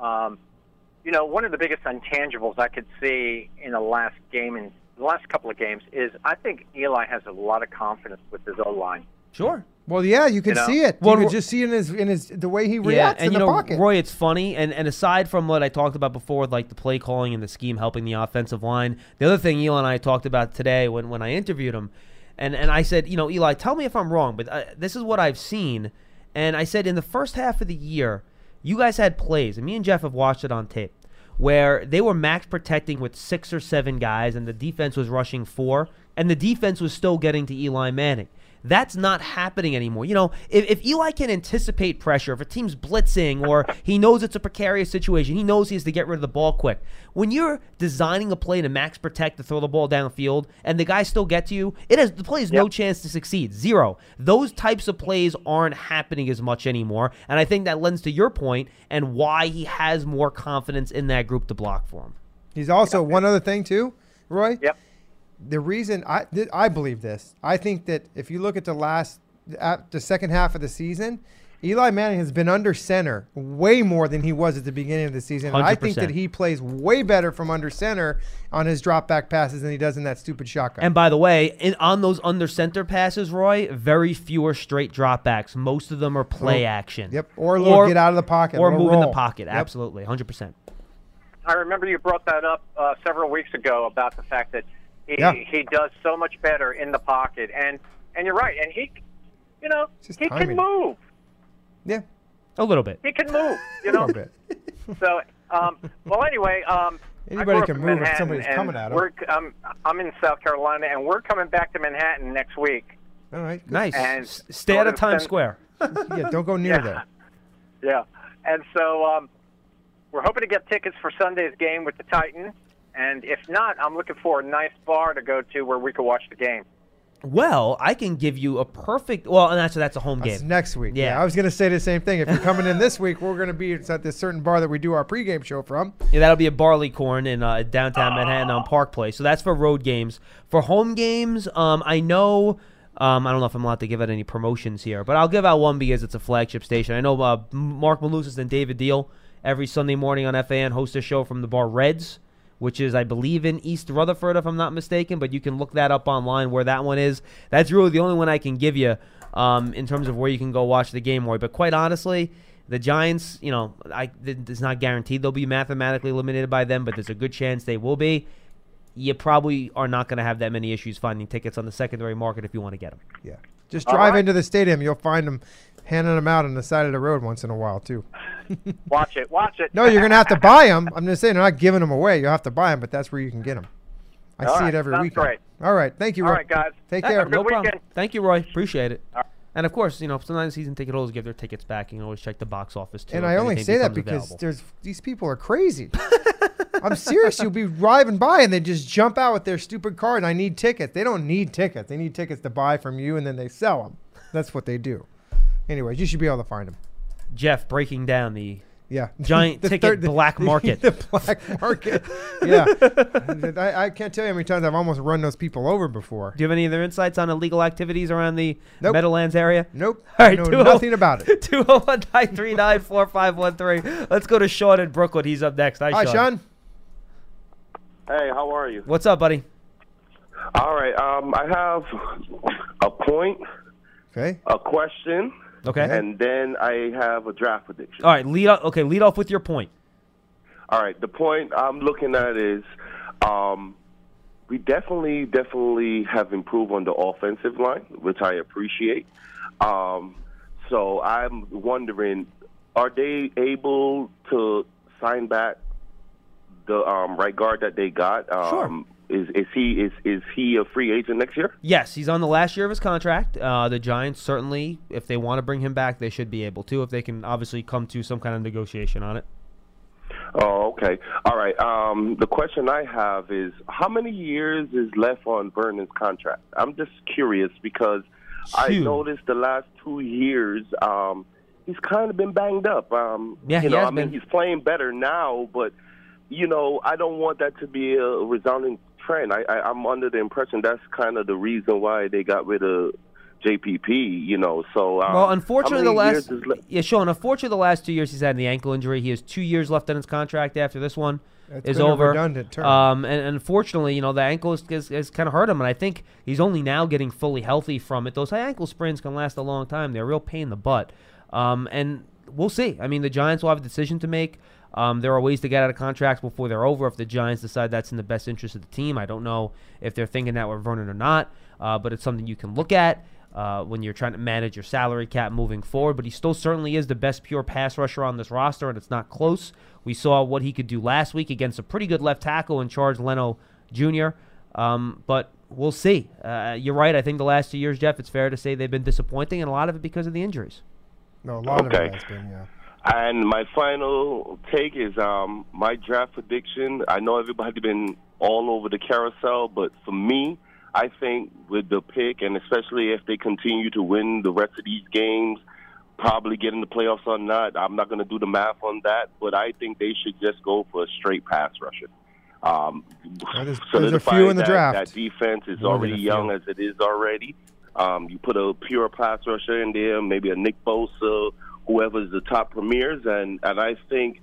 um, you know, one of the biggest intangibles I could see in the last game and the last couple of games is I think Eli has a lot of confidence with his O line. Sure. Well, yeah, you can You know? see it. Well, you can just see it in his in his the way he reacts Yeah, and in you the know, pocket. Roy, it's funny, and, and aside from what I talked about before, with, like the play calling and the scheme helping the offensive line, the other thing Eli and I talked about today when, when I interviewed him, and, and I said, you know, Eli, tell me if I'm wrong, but uh, this is what I've seen, and I said in the first half of the year, you guys had plays, and me and Jeff have watched it on tape, where they were max protecting with six or seven guys, and the defense was rushing four, and the defense was still getting to Eli Manning. That's not happening anymore. You know, if, if Eli can anticipate pressure, if a team's blitzing or he knows it's a precarious situation, he knows he has to get rid of the ball quick. When you're designing a play to max protect to throw the ball downfield and the guy still get to you, it has the play has no chance to succeed. Zero. Those types of plays aren't happening as much anymore. And I think that lends to your point and why he has more confidence in that group to block for him. He's also one other thing too, Roy. Yep. The reason I th- I believe this, I think that if you look at the last at the second half of the season, Eli Manning has been under center way more than he was at the beginning of the season. And I think that he plays way better from under center on his drop back passes than he does in that stupid shotgun. And by the way, in, on those under center passes, Roy, very few are straight dropbacks. Most of them are play Oh, action. yep, or a little get out of the pocket, or little move in the pocket. Yep. Absolutely, hundred percent. I remember you brought that up uh, several weeks ago about the fact that he Yeah. he does so much better in the pocket, and and you're right, and he, you know, he timing. can move. Yeah, A little bit. He can move. You know, (laughs) a know, little bit. So, um, well, anyway, um, Anybody can in move if somebody's and coming at 'em. We're, um, I'm in South Carolina, and we're coming back to Manhattan next week. All right. Nice. And S- Stay out of sort Times Square. (laughs) Yeah, don't go near Yeah. there. Yeah. and so um, we're hoping to get tickets for Sunday's game with the Titans. And if not, I'm looking for a nice bar to go to where we can watch the game. Well, I can give you a perfect. Well, and that's that's a home That's game. next week. Yeah. Yeah. I was going to say the same thing. If you're coming in this week, we're going to be at this certain bar that we do our pregame show from. Yeah, that'll be a Barleycorn in uh, downtown Manhattan on Park Place. So that's for road games. For home games, um, I know. Um, I don't know if I'm allowed to give out any promotions here, but I'll give out one because it's a flagship station. I know uh, Mark Malusis and David Diehl every Sunday morning on FAN host a show from the bar Reds, which is, I believe, in East Rutherford, if I'm not mistaken. But you can look that up online where that one is. That's really the only one I can give you um, in terms of where you can go watch the game, Roy. But quite honestly, the Giants, you know, I it's not guaranteed they'll be mathematically eliminated by them, but there's a good chance they will be. You probably are not going to have that many issues finding tickets on the secondary market if you want to get them. Yeah. Just drive right. into the stadium. You'll find them handing them out on the side of the road once in a while, too. (laughs) Watch it, watch it. No, you're going to have to buy them. I'm just saying, they're not giving them away. You'll have to buy them, but that's where you can get them. I All see right, it every sounds weekend. great. All right. Thank you, All Roy. right, guys. Take Have care. a good No problem. weekend. Thank you, Roy. Appreciate it. All right. And of course, you know, sometimes season ticket holders give their tickets back. You can always check the box office too. And I only say that because available. there's these people are crazy. (laughs) I'm serious. You'll be driving by and they just jump out with their stupid card. And I need tickets. They don't need tickets. They need tickets to buy from you, and then they sell them. That's what they do. Anyways, you should be able to find them. Jeff breaking down the Yeah. (laughs) Giant The ticket black (laughs) market. the (laughs) black market. yeah. I, I can't tell you how many times I've almost run those people over before. Do you have any other insights on illegal activities around the Nope. Meadowlands area? Nope. All I know nothing about it. 201 939 4513. Let's go to Sean in Brooklyn. He's up next. Hi, Hi, Sean. Sean. Hey, how are you? What's up, buddy? All right. Um, I have a point, Okay. a question, Okay. and then I have a draft prediction. All right, lead off. Okay, lead off with your point. All right. The point I'm looking at is, um, we definitely, definitely have improved on the offensive line, which I appreciate. Um, so I'm wondering, are they able to sign back the um, right guard that they got? Um, Is is he is is he a free agent next year? Yes, he's on the last year of his contract. Uh, the Giants certainly, if they want to bring him back, they should be able to. If they can obviously come to some kind of negotiation on it. Oh, okay. All right. Um, the question I have is how many years is left on Vernon's contract? I'm just curious because I noticed the last two years um, he's kind of been banged up. Um, Yeah, you know, I mean, been. he's playing better now, but you know, I don't want that to be a resounding trend. I, I, I'm under the impression that's kind of the reason why they got rid of JPP. You know, so um, Well, unfortunately, the last le- yeah, Sean. Unfortunately, the last two years he's had the ankle injury. He has two years left on his contract after this one It's is been a over. redundant term. Um, and, and unfortunately, you know, the ankle is, has, has kind of hurt him, and I think he's only now getting fully healthy from it. Those high ankle sprains can last a long time. They're a real pain in the butt. Um, and we'll see. I mean, the Giants will have a decision to make. Um, there are ways to get out of contracts before they're over if the Giants decide that's in the best interest of the team. I don't know if they're thinking that with Vernon or not, uh, but it's something you can look at uh, when you're trying to manage your salary cap moving forward. But he still certainly is the best pure pass rusher on this roster, and it's not close. We saw what he could do last week against a pretty good left tackle in Charles Leno Jr. Um, but we'll see. Uh, you're right. I think the last two years, Jeff, it's fair to say they've been disappointing, and a lot of it because of the injuries. No, a lot of it has been, yeah. And my final take is um, my draft prediction. I know everybody's been all over the carousel, but for me, I think with the pick, and especially if they continue to win the rest of these games, probably get in the playoffs or not, I'm not going to do the math on that, but I think they should just go for a straight pass rusher. Um, there's- there's a few in the that, draft. That defense is More already young as it is already. Um, you put a pure pass rusher in there, maybe a Nick Bosa, whoever's the top premiers, and and I think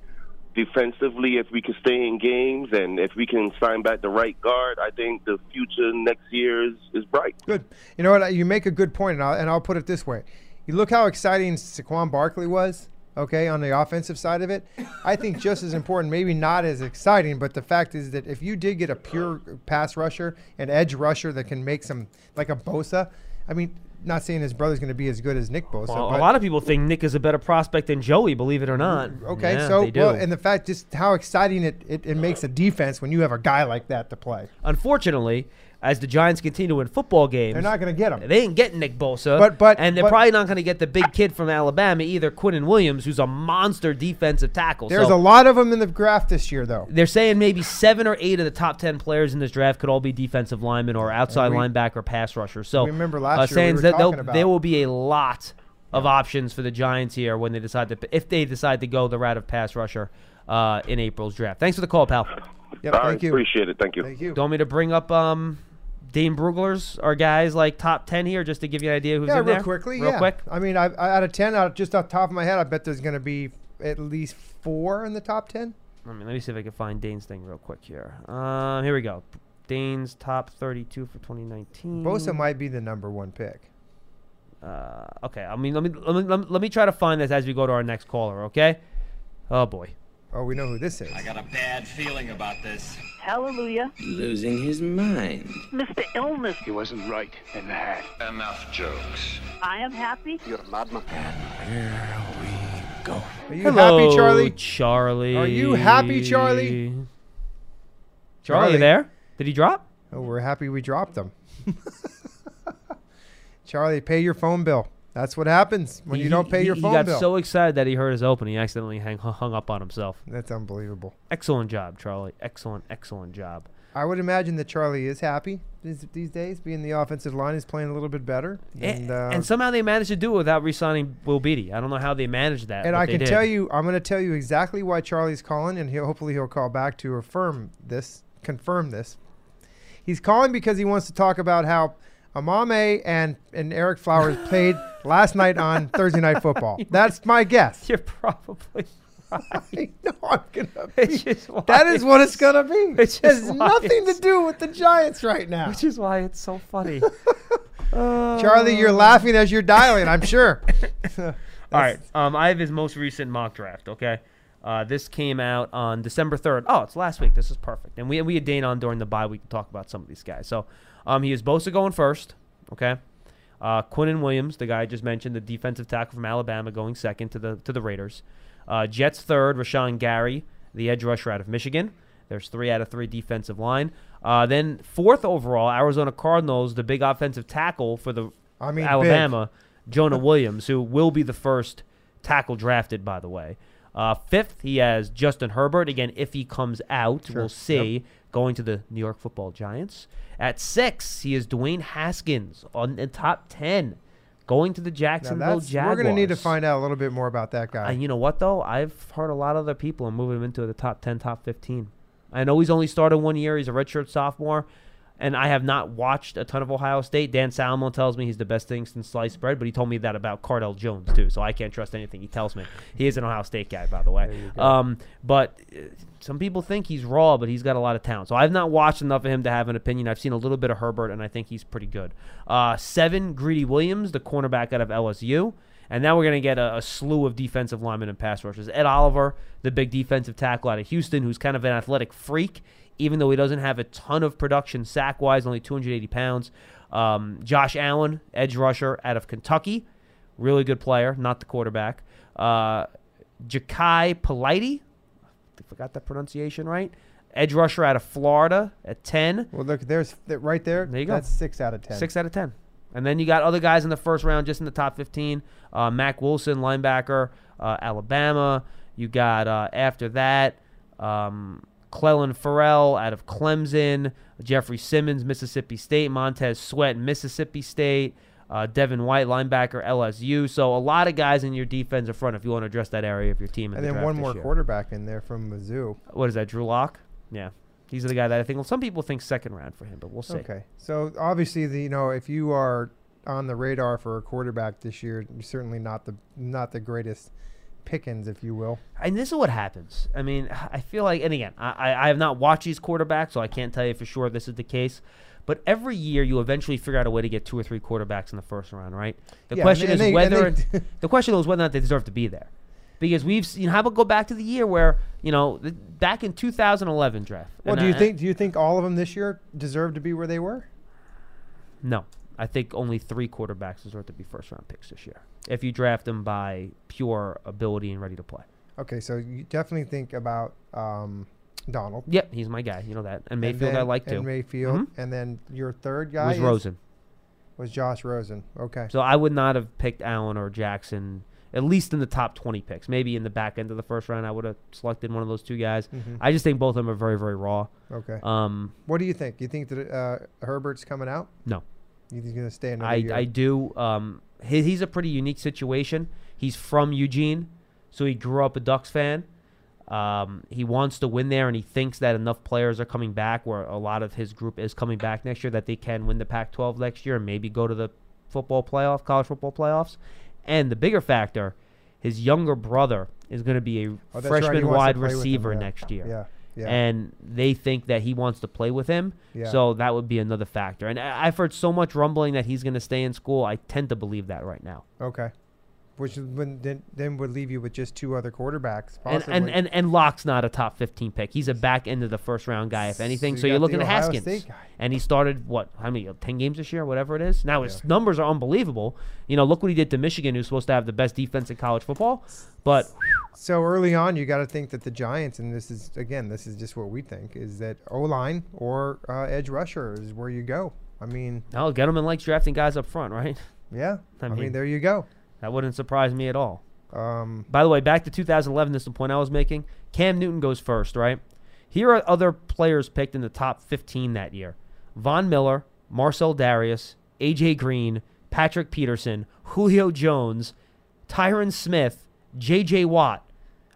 defensively, if we can stay in games and if we can sign back the right guard, I think the future next year is, is bright. Good. You know what? You make a good point, and I'll, and I'll put it this way: you look how exciting Saquon Barkley was. Okay, on the offensive side of it, I think just as important, maybe not as exciting, but the fact is that if you did get a pure pass rusher, an edge rusher that can make some like a Bosa, I mean, not saying his brother's going to be as good as Nick Bosa, Well, a lot of people think Nick is a better prospect than Joey, believe it or not. okay, Yeah, so well, and the fact just how exciting it, it, it makes a defense when you have a guy like that to play. Unfortunately, as the Giants continue to win football games. They're not going to get him. They ain't getting Nick Bosa, But- but- and they're but- probably not going to get the big kid from Alabama either, Quinnen Williams, who's a monster defensive tackle. There's so a lot of them in the draft this year, though. they're saying maybe seven or eight of the top ten players in this draft could all be defensive linemen or outside we- linebacker, pass rusher. So remember last uh, year we saying were that talking there'll- about- there will be a lot of options for the Giants here when they decide to if they decide to go the route of pass rusher uh, in April's draft. Thanks for the call, pal. Yep, All thank right, you. appreciate it. Thank you. Thank you. Don't want me to bring up um, Dane Brugler's are guys like top ten here just to give you an idea who's yeah, in real there? quickly. real yeah. quick. I mean, I, I, out of ten, out just off the top of my head, I bet there's going to be at least four in the top ten. Let me let me see if I can find Dane's thing real quick here. Um, here we go. Dane's top 32 for 2019. Bosa might be the number one pick. Uh, okay, I mean, let me, let me let me let me try to find this as we go to our next caller. Okay. Oh boy. Oh, we know who this is. I got a bad feeling about this. Hallelujah. Losing his mind. Mr. Illness, He wasn't right in that. Enough jokes. I am happy. You're a madman. And here we go. Are you Hello, happy, Charlie? Charlie. Are you happy, Charlie? Charlie, Charlie. there? Did he drop? Oh, we're happy we dropped them. (laughs) Charlie, pay your phone bill. That's what happens when you don't pay he- your phone bill. he got bill. so excited that he heard his open, he accidentally hang, hung up on himself. That's unbelievable. Excellent job, Charlie. Excellent, excellent job. I would imagine that Charlie is happy these, these days, being the offensive line is playing a little bit better. And, And, uh, and somehow they managed to do it without re-signing Will Beatty. I don't know how they managed that. and I can tell you, I'm going to tell you exactly why Charlie's calling, and he'll hopefully he'll call back to affirm this, confirm this. He's calling because he wants to talk about how Omameh and and Ereck Flowers played last night on Thursday Night Football. (laughs) That's my guess. You're probably (laughs) I know I'm gonna (laughs) be. That is what it's gonna be. Which It has nothing to do with the Giants right now. which is why it's so funny. Charlie, you're laughing as you're dialing. I'm sure. All right. Um, I have his most recent mock draft. Okay. Uh, this came out on December 3rd. Oh, it's last week. This is perfect. And we, we had Dane on during the bye week to talk about some of these guys. So um, he is Bosa going first. Okay. Uh, Quinnen Williams, the guy I just mentioned, the defensive tackle from Alabama, going second to the to the Raiders. Uh, Jets third, Rashan Gary, the edge rusher out of Michigan. There's three out of three defensive line. Uh, then fourth overall, Arizona Cardinals, the big offensive tackle for the I mean, big. Alabama, Jonah Williams, who will be the first tackle drafted, by the way. Uh, fifth, he has Justin Herbert. Again, if he comes out, Sure. we'll see. Going to the New York Football Giants. At six, he is Dwayne Haskins on the top ten, going to the Jacksonville Jaguars. we're going to need to find out a little bit more about that guy. And you know what though? I've heard a lot of other people are moving him into the top ten, top fifteen. I know he's only started one year. He's a redshirt sophomore, and I have not watched a ton of Ohio State. Dan Salomone tells me he's the best thing since sliced bread, but he told me that about Cardale Jones too. So I can't trust anything he tells me. He is an Ohio State guy, by the way. Um, but uh, some people think he's raw, but he's got a lot of talent. So I've not watched enough of him to have an opinion. I've seen a little bit of Herbert, and I think he's pretty good. Uh, seven, Greedy Williams, the cornerback out of LSU. And now we're going to get a, a slew of defensive linemen and pass rushers. Ed Oliver, the big defensive tackle out of Houston, who's kind of an athletic freak, even though he doesn't have a ton of production sack wise, only 280 pounds. Um, Josh Allen, edge rusher out of Kentucky, really good player, not the quarterback. Uh, Jachai Polite, I forgot that pronunciation right. Edge rusher out of Florida at 10. well, look, there's th- right there. There you go. That's six out of ten. Six out of ten. And then you got other guys in the first round, just in the top 15. Uh, Mack Wilson, linebacker, uh, Alabama. You got uh, after that, um, Clelin Ferrell out of Clemson, Jeffrey Simmons, Mississippi State, Montez Sweat, Mississippi State, uh, Devin White, linebacker, LSU. So a lot of guys in your defensive front if you want to address that area of your team. And the then one more year. quarterback in there from Mizzou. What is that, Drew Lock? Yeah. He's the guy that I think, well, some people think second round for him, but we'll see. Okay, so obviously, the, you know, if you are on the radar for a quarterback this year, you're certainly not the not the greatest pickings, if you will. And this is what happens. I mean, I feel like, and again, I, I have not watched these quarterbacks, so I can't tell you for sure this is the case. But every year, you eventually figure out a way to get two or three quarterbacks in the first round, right? The Yeah, question and is they- whether (laughs) the question is whether or not they deserve to be there, because we've seen. How about go back to the year where you know the, back in 2011 draft? Well, and do you I- think do you think all of them this year deserve to be where they were? No, I think only three quarterbacks deserve to be first round picks this year. If you draft them by pure ability and ready to play. Okay, so you definitely think about um, Darnold. Yep, he's my guy. You know that. And And Mayfield I then- like too. And Mayfield, Mhm. and then your third guy was is- Rosen. Was Josh Rosen? Okay. So I would not have picked Allen or Jackson, at least in the top 20 picks. Maybe in the back end of the first round, I would have selected one of those two guys. Mhm. I just think both of them are very, very raw. Okay. Um, what do you think? You think that uh, Herbert's coming out? No. You think he's going to stay another I, year? I do. Um, he, he's a pretty unique situation. He's from Eugene, so he grew up a Ducks fan. Um, he wants to win there, and he thinks that enough players are coming back, where a lot of his group is coming back next year, that they can win the Pac-12 next year and maybe go to the football playoff, college football playoffs. And the bigger factor, his younger brother is going to be a Oh, that's right, freshman wide with him, receiver yeah. next year. Yeah, yeah. And they think that he wants to play with him. Yeah. So that would be another factor. And I- I've heard so much rumbling that he's going to stay in school. I tend to believe that right now. Okay. Which then, then would leave you with just two other quarterbacks. And, Possibly. and, and and Lock's not a top 15 pick. He's a back end of the first round guy, if anything. So So, you you're looking at Haskins. And he started, what, how many, 10 games this year, whatever it is? Now his numbers are unbelievable. You know, look what he did to Michigan, who's supposed to have the best defense in college football. But So early on, you got to think that the Giants, and this is again, this is just what we think, is that O line or uh, edge rusher is where you go. I mean, no, Gettleman likes drafting guys up front, right? yeah. (laughs) I I mean, mean- there you go. That wouldn't surprise me at all. Um, By the way, back to 2011, this is the point I was making. Cam Newton goes first, right? Here are other players picked in the top 15 that year Von Miller, Marcell Dareus, A.J. Green, Patrick Peterson, Julio Jones, Tyron Smith, J.J. Watt.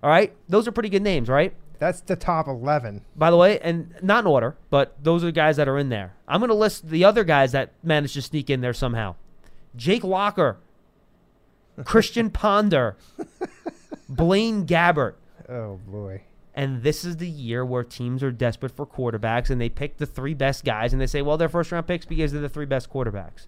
All right? Those are pretty good names, right? that's the top eleven. By the way, and not in order, but those are the guys that are in there. I'm going to list the other guys that managed to sneak in there somehow Jake Locker, Christian Ponder, Blaine Gabbert. Oh boy. And this is the year where teams are desperate for quarterbacks and they pick the three best guys and they say, well, they're first round picks because they're the three best quarterbacks.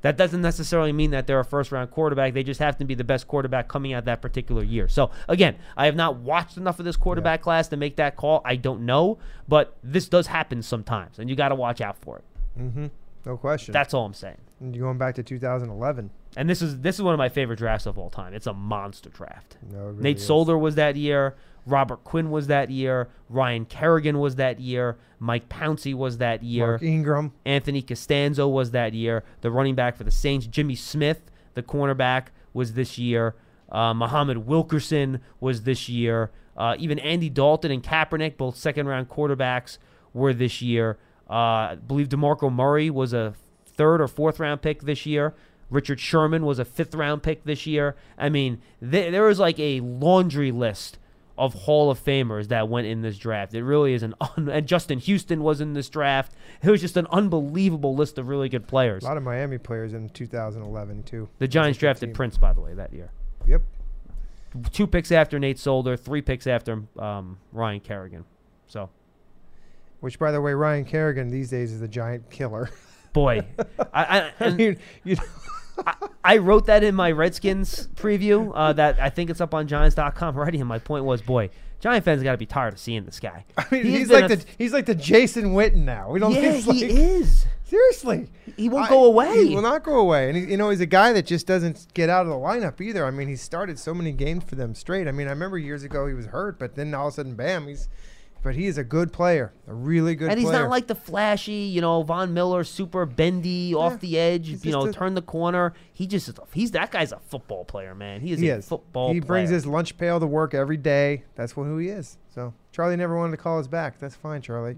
That doesn't necessarily mean that they're a first round quarterback. They just have to be the best quarterback coming out that particular year. So, again, I have not watched enough of this quarterback class to make that call. I don't know, but this does happen sometimes and you got to watch out for it. Mm-hmm. No question. That's all I'm saying. Going back to 2011. And this is this is one of my favorite drafts of all time. It's a monster draft. No, really Nate is. Solder was that year. Robert Quinn was that year. Ryan Kerrigan was that year. Mike Pouncey was that year. Mark Ingram. Anthony Castonzo was that year. The running back for the Saints, Jimmy Smith, the cornerback, was this year. Uh, Muhammad Wilkerson was this year. Uh, even Andy Dalton and Kaepernick, both second round quarterbacks, were this year. Uh, I believe DeMarco Murray was a third or fourth round pick this year. Richard Sherman was a fifth round pick this year. I mean, th- there was like a laundry list of Hall of Famers that went in this draft. It really is an (laughs) un- and Justin Houston was in this draft. It was just an unbelievable list of really good players. A lot of Miami players in 2011 too. The Giants drafted team. Prince, by the way, that year. Yep. Two picks after Nate Solder, three picks after um, Ryan Kerrigan. So, Which, by the way, Ryan Kerrigan these days is a giant killer. (laughs) boy, I, I, (laughs) I mean, you know, I wrote that in my Redskins preview. Uh, that I think it's up on Giants.com already. And my point was, boy, Giant fans got to be tired of seeing this guy. I mean, He has like a- the he's like the Jason Witten now. We don't. yeah, he's he is. Seriously, He won't I- go away. He will not go away, and he, you know he's a guy that just doesn't get out of the lineup either. I mean, he started so many games for them straight. I mean, I remember years ago he was hurt, but then all of a sudden, bam, he's. But he is a good player, a really good. and he's player. not like the flashy, you know, Von Miller, super bendy off the edge, he's you know, a- turn the corner. He just he's that guy's a football player, man. He is he a is. football. He brings his lunch pail to work every day. That's what who he is. So Charlie never wanted to call us back. That's fine, Charlie.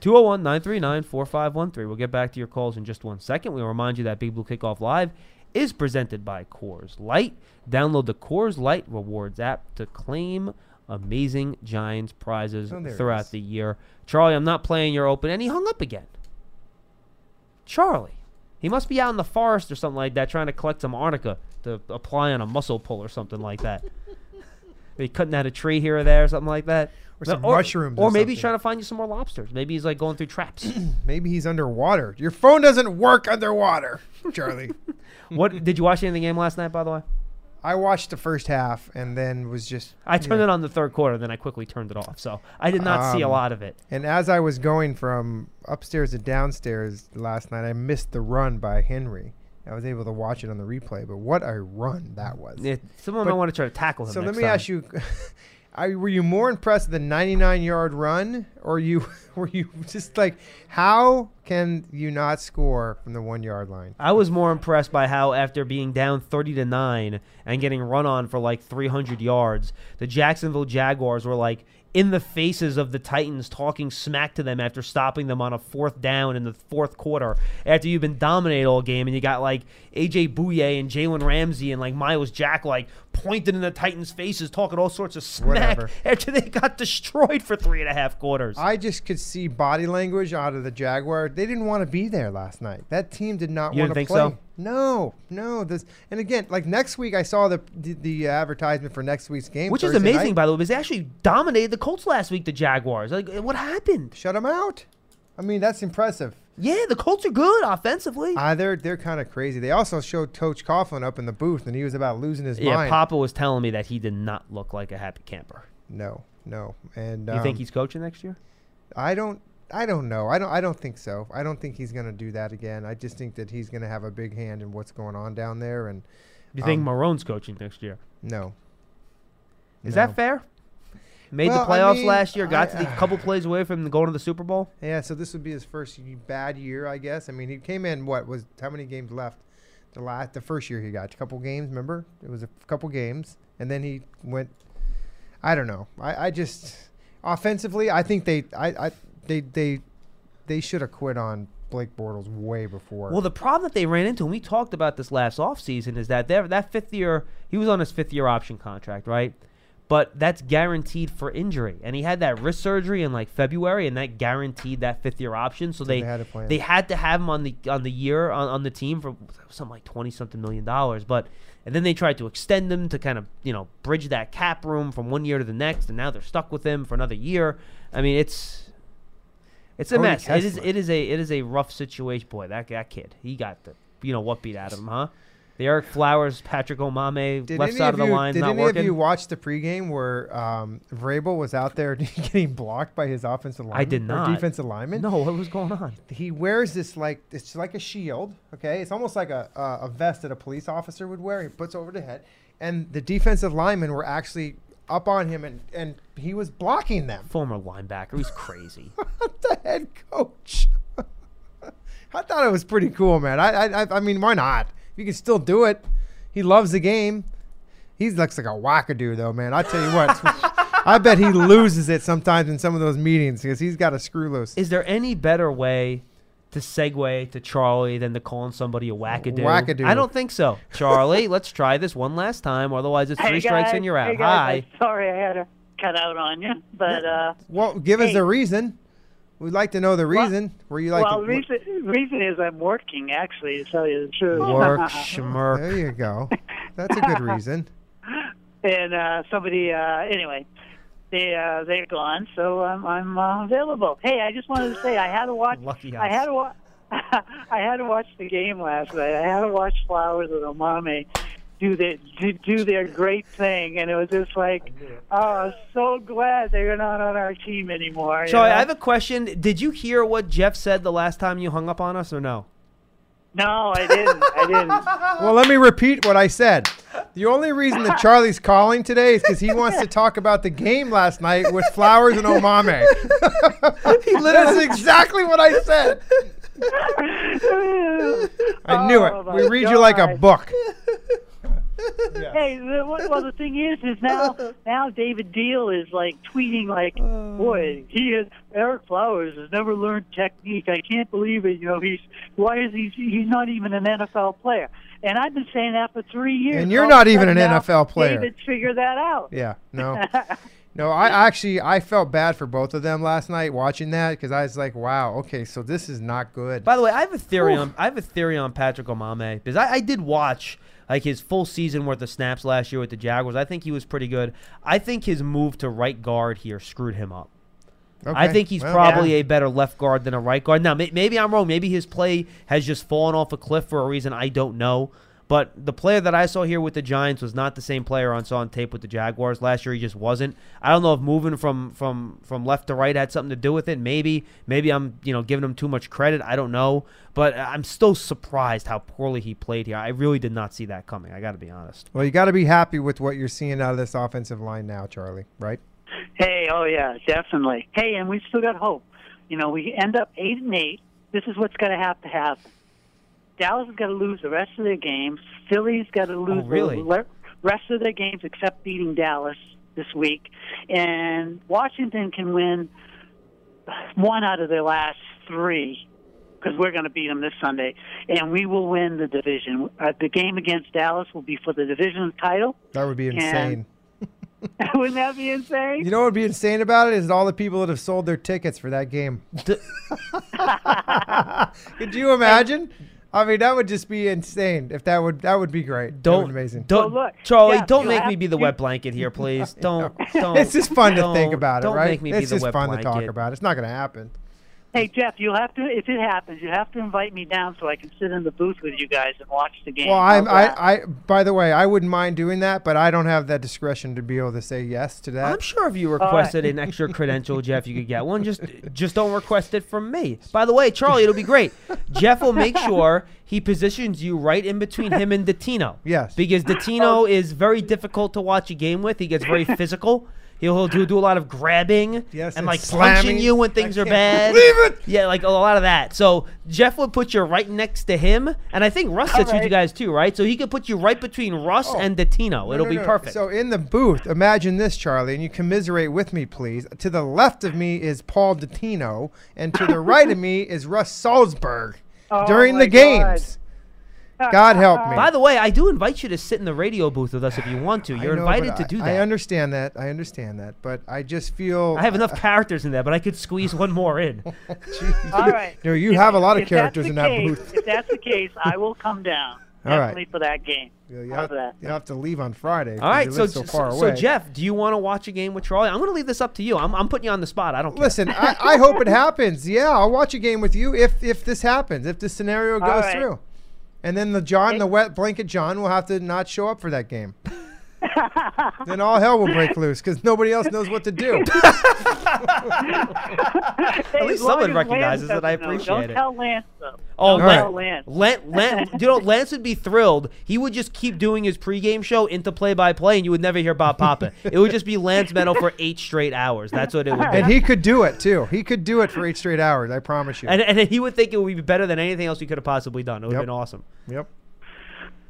201 939 4513. We'll get back to your calls in just one second. We'll remind you that Big Blue Kickoff Live is presented by Coors Light. Download the Coors Light Rewards app to claim amazing Giants prizes Oh, throughout the year. Charlie, I'm not playing your open. And he hung up again. Charlie. He must be out in the forest or something like that trying to collect some arnica to apply on a muscle pull or something like that. (laughs) Maybe cutting out a tree here or there or something like that. Or some mushrooms Or or maybe he's trying to find you some more lobsters. Maybe he's like going through traps. (clears throat) Maybe he's underwater. Your phone doesn't work underwater, Charlie. (laughs) what did you watch any of the game last night? By the way, I watched the first half and then was just. I turned it on the third quarter, then I quickly turned it off. So I did not see a Um, lot of it. And as I was going from upstairs to downstairs last night, I missed the run by Henry. I was able to watch it on the replay, but what a run that was! It, someone But- might want to try to tackle him. So let me time. ask you, (laughs) Were you more impressed with the 99 yard run, or you (laughs) were you just like, how can you not score from the one yard line? I was more impressed by how after being down 30 to 9 and getting run on for like 300 yards, the Jacksonville Jaguars were like in the faces of the Titans talking smack to them after stopping them on a fourth down in the fourth quarter after you've been dominated all game and you got like AJ Bouye and Jalen Ramsey and like Myles Jack like pointing in the Titans' faces talking all sorts of smack Whatever. (laughs) after they got destroyed for three and a half quarters. I just could see body language out of the Jaguar. They didn't want to be there last night. That team did not You want to play. so? No, no. This and again, like next week, I saw the the, the advertisement for next week's game, Which is amazing, night. by the way, because they actually dominated the Colts last week, the Jaguars. Like, what happened? Shut them out. I mean, that's impressive. Yeah, the Colts are good offensively. Uh, they're they're kind of crazy. They also showed Coach Coughlin up in the booth, and he was about losing his yeah, mind. Yeah, Papa was telling me that he did not look like a happy camper. No, no. And You think um, he's coaching next year? I don't. I don't know. I don't. I don't think so. I don't think he's going to do that again. I just think that he's going to have a big hand in what's going on down there. And You think um, Marrone's coaching next year? no. Is No. that fair? Made Well, the I playoffs mean, last year, got I- to the couple plays away from going to the Super Bowl. Yeah. So this would be his first bad year, I guess. I mean, he came in. What was how many games left? The last, the first year he got a couple games. Remember, it was a couple games, and then he went. I don't know. I, I just offensively, I think they, I, I they, they, they should have quit on Blake Bortles way before. Well, the problem that they ran into, and we talked about this last offseason, is that that fifth year, he was on his fifth year option contract, right? But that's guaranteed for injury. And he had that wrist surgery in like February, and that guaranteed that fifth year option. So, they they had they had to have him on the on the year on, on the team for something like twenty something million dollars. But and then they tried to extend him to kind of you know bridge that cap room from one year to the next, and now they're stuck with him for another year. I mean, it's it's a Cody mess. It is Kessler. it is a it is a rough situation. Boy, that that kid, he got the you know what beat out of him, huh? The Ereck Flowers, Patrick Omameh, Did left any side of of the you, line did not any working. of you watch the pregame where um, Vrabel was out there (laughs) getting blocked by his offensive lineman? I did or not. defensive lineman. no, what was going on? he wears this like it's like a shield. Okay, it's almost like a a, a vest that a police officer would wear. He puts over the head, and the defensive linemen were actually up on him, and and he was blocking them. Former linebacker, he's crazy. (laughs) the head coach. (laughs) I thought it was pretty cool, man. I, I I- mean, why not? You can still do it. He loves the game. He looks like a wackadoo, though, man. I tell you what. (laughs) I bet he loses it sometimes in some of those meetings because he's got a screw loose. Is there any better way to segue to Charlie than to calling somebody a wackadoo? Wackadoo. I don't think so. Charlie, (laughs) let's try this one last time. Otherwise, it's three Hey, strikes and you're out. Hey, guys, Hi. I'm sorry I had to cut out on you, but uh, Well, give us Hey. the reason. We'd like to know the Well- reason. Where you like well, to, reason reason is I'm working actually to tell you the truth. Work, (laughs) schmirk. There you go. That's a good reason. (laughs) and uh, somebody uh, anyway, they uh, they're gone, so I'm I'm uh, available. Hey, I just wanted to say I had to watch. Lucky I had to watch. (laughs) I had to watch the game last night. I had to watch Flowers and Omameh do their do, do their great thing, and it was just like, oh, I'm so glad they're not on our team anymore. you Charlie, know? I have a question. Did you hear what Jeff said the last time you hung up on us, or no? No, I didn't. I didn't. (laughs) Well, let me repeat what I said. The only reason that Charlie's calling today is because he wants to talk about the game last night with Flowers and Omameh. (laughs) he That's exactly what I said. (laughs) I knew Oh, it. We read you like a God. Book. Hey, the, well, well, the thing is, is now (laughs) now David Diehl is like tweeting like, boy, oh. he has Ereck Flowers has never learned technique. I can't believe it. You know, he's why is he? He's not even an NFL player. And I've been saying that for three years. And you're not even an now, NFL player. David figure that out. Yeah, no. (laughs) No, I actually I felt bad for both of them last night watching that because I was like, wow, okay, so this is not good. By the way, I have a theory on I have a theory on Patrick Omameh because I, I did watch like his full season worth of snaps last year with the Jaguars. I think he was pretty good. I think his move to right guard here screwed him up. I think he's well, probably yeah. a better left guard than a right guard. Now, may, maybe I'm wrong. Maybe his play has just fallen off a cliff for a reason I don't know. But the player that I saw here with the Giants was not the same player I saw on tape with the Jaguars last year. He just wasn't. I don't know if moving from from from left to right had something to do with it. Maybe maybe I'm you know giving him too much credit. I don't know. But I'm still surprised how poorly he played here. I really did not see that coming. I got to be honest. Well, you got to be happy with what you're seeing out of this offensive line now, Charlie. Right? Hey, oh yeah, definitely. Hey, and we still got hope. You know, we end up eight and eight. This is what's going to have to happen. Dallas has got to lose the rest of their games. Philly's got to lose really? the rest of their games except beating Dallas this week, and Washington can win one out of their last three because we're going to beat them this Sunday, and we will win the division. Uh, the game against Dallas will be for the division title. That would be insane. (laughs) (laughs) Wouldn't that be insane? You know what would be insane about it is all the people that have sold their tickets for that game. (laughs) Could you imagine? I mean, that would just be insane. If that would that would be great. Don't be amazing. Don't Well, look, Charlie. Jeff, don't make me be the wet blanket here, please. (laughs) Don't. don't it's just fun to think about it, don't right? make me it's be the just fun to talk about. It's not going to happen. Hey Jeff, you'll have to if it happens, you have to invite me down so I can sit in the booth with you guys and watch the game. Well, I'm, I, I, by the way, I wouldn't mind doing that, but I don't have that discretion to be able to say yes to that. I'm sure if you requested an extra (laughs) credential, Jeff, you could get one. Just just don't request it from me. By the way, Charlie, it'll be great. (laughs) Jeff will make sure he positions you right in between him and Dottino. Yes. Because (laughs) Oh. Dottino is very difficult to watch a game with. He gets very physical. He'll, he'll do, do a lot of grabbing Yes, and and like slamming. punching you when things I are bad. believe it. Yeah, like a lot of that. So Jeff would put you right next to him, and I think Russ sits with right. you guys too, right? So he could put you right between Russ Oh. and Dottino. No, It'll no, be no. perfect. So in the booth, imagine this, Charlie, and you commiserate with me, please. To the left of me is Paul Dottino, and to the right of me is Russ Salzberg Oh, during the games. God help me. By the way, I do invite you to sit in the radio booth with us if you want to. You're know, invited to I- do that. I understand that. I understand that, but I just feel I have enough (laughs) characters in there, but I could squeeze one more in. (laughs) All right. No, you If- have a lot of characters in that case- booth. If that's the case, I will come down. (laughs) All right. Definitely for that game. You How's have, that? you have to leave on Friday. All right, so so far so away. Jeff, do you want to watch a game with Charlie? I'm going to leave this up to you. I'm, I'm putting you on the spot. I don't care. Listen, I, I hope it happens. Yeah, I'll watch a game with you if if this happens, if this scenario goes All right. through. And then the John, the wet blanket John, will have to not show up for that game. (laughs) then all hell will break loose because nobody else knows what to do. (laughs) At least someone recognizes that I appreciate Don't it. tell Lance though. Oh, Don't Lance- tell Lance. Lance, Lance, you know, Lance would be thrilled. He would just keep doing his pregame show into play-by-play, and you would never hear Bob Papa. it would just be Lance Medow for eight straight hours. That's what it would be. and he could do it too. He could do it for eight straight hours. I promise you. And, and he would think it would be better than anything else we could have possibly done. It would have been awesome. yep.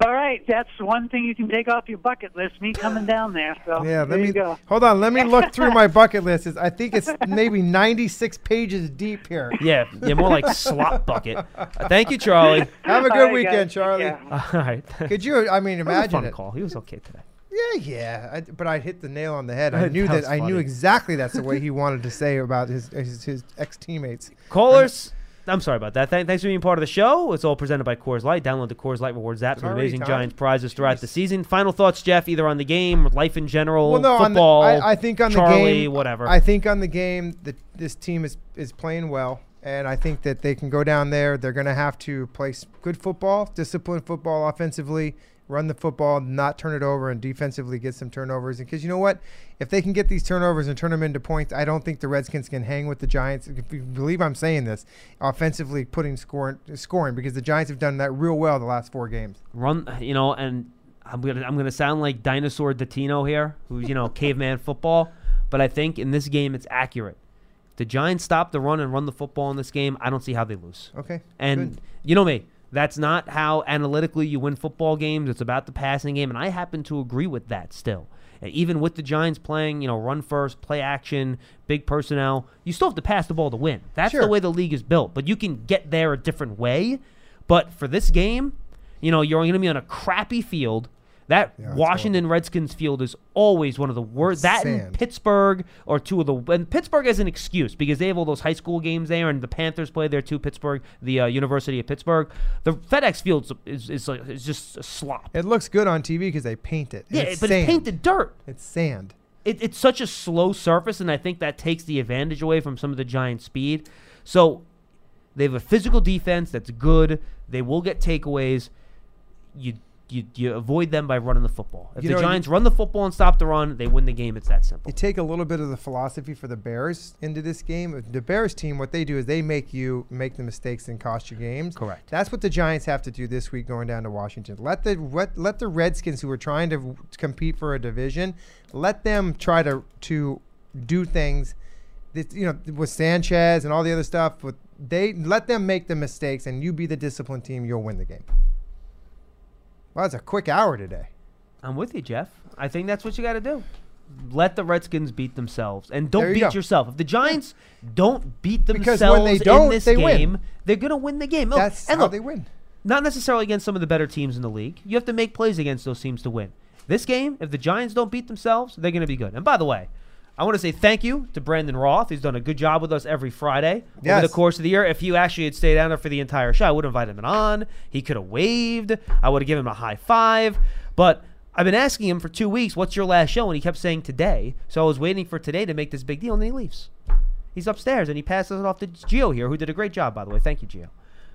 All right, that's one thing you can take off your bucket list. Me coming down there. So Yeah, there let me you go. hold on. Let me look through my (laughs) bucket list. It's, I think it's maybe 96 pages deep here. Yeah, yeah, more like slop bucket. Uh, (laughs) thank you, Charlie. Have a good right, weekend, guys, Charlie. care. All right. (laughs) Could you? I mean, That was a imagine fun it. call. He was okay today. Yeah, yeah. I, but I hit the nail on the head. I knew that. was I knew exactly that's the way he wanted to say about his his, his ex teammates. Callers, I'm sorry about that. Thank, thanks for being part of the show. It's all presented by Coors Light. Download the Coors Light Rewards app for amazing time? Giants prizes throughout Jeez. the season. Final thoughts, Jeff, either on the game, life in general, Well, no, on the, football, I, I think on Charlie, the game, whatever. I think on the game that this team is is playing well, and I think that they can go down there. They're going to have to play good football, disciplined football offensively, run the football, not turn it over, and defensively get some turnovers. Because you know what, if they can get these turnovers and turn them into points, I don't think the Redskins can hang with the Giants. If you believe I'm saying this, offensively putting scoring scoring because the Giants have done that real well the last four games. Run, you know, and I'm gonna I'm gonna sound like dinosaur Dottino here, who's you know (laughs) caveman football, but I think in this game it's accurate. The Giants stop the run and run the football in this game, I don't see how they lose. Okay, And good. you know me, that's not how analytically you win football games. It's about the passing game, and I happen to agree with that still. And even with the Giants playing, you know, run first, play action, big personnel, you still have to pass the ball to win. That's Sure. the way the league is built. But you can get there a different way. But for this game, you know, you're going to be on a crappy field. That Yeah, Washington Redskins field is always one of the worst. That and. Pittsburgh or two of the and Pittsburgh is an excuse because they have all those high school games there, and the Panthers play there too. Pittsburgh, the uh, University of Pittsburgh, the FedEx Field is is, like, is just a slop. It looks good on TV because they paint it. yeah, it's but sand. it's painted dirt. It's sand. It, it's such a slow surface, and I think that takes the advantage away from some of the Giant speed. So they have a physical defense that's good. They will get takeaways. You you you avoid them by running the football. If You the know, you- Giants run the football and stop the run, they win the game. It's that simple. You take a little bit of the philosophy for the Bears into this game. The Bears team, what they do is they make you make the mistakes and cost you games. Correct. That's what the Giants have to do this week going down to Washington. Let the let, let the Redskins, who are trying to w- compete for a division, let them try to to do things. That, you know, with Sanchez and all the other stuff. With they let them make the mistakes, and you be the disciplined team. You'll win the game. Well, that's a quick hour today. I'm with you, Jeff. I think that's what you got to do. Let the Redskins beat themselves, and don't you beat go. yourself. If the Giants don't beat Because themselves when they don't, in this they win. game, they're gonna win the game. Look, That's and how look, they win. not necessarily against some of the better teams in the league. You have to make plays against those teams to win. This game, if the Giants don't beat themselves, they're going to be good. And by the way, I want to say thank you to Brandon Roth. He's done a good job with us every Friday over the course of the year. If you actually had stayed down there for the entire show, I would have invited him on. He could have waved. I would have given him a high five. But I've been asking him for two weeks, what's your last show? And he kept saying today. So I was waiting for today to make this big deal, and then he leaves. He's upstairs, and he passes it off to Gio here, who did a great job, by the way. Thank you, Gio.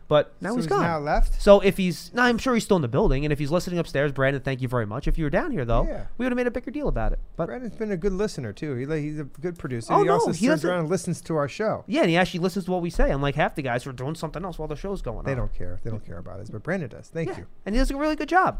But now So he's he's gone. now left? So if he's, no, I'm sure he's still in the building, and if he's listening upstairs, Brandon, thank you very much. If you were down here though, Yeah. we would have made a bigger deal about it. But Brandon's been a good listener too. He, he's a good producer. Oh, he no, also he turns doesn't- around and listens to our show. yeah, and he actually listens to what we say. Unlike half the guys who are doing something else while the show's going They on. They don't care. They don't care about us, but Brandon does. Thank Yeah, you. and he does a really good job,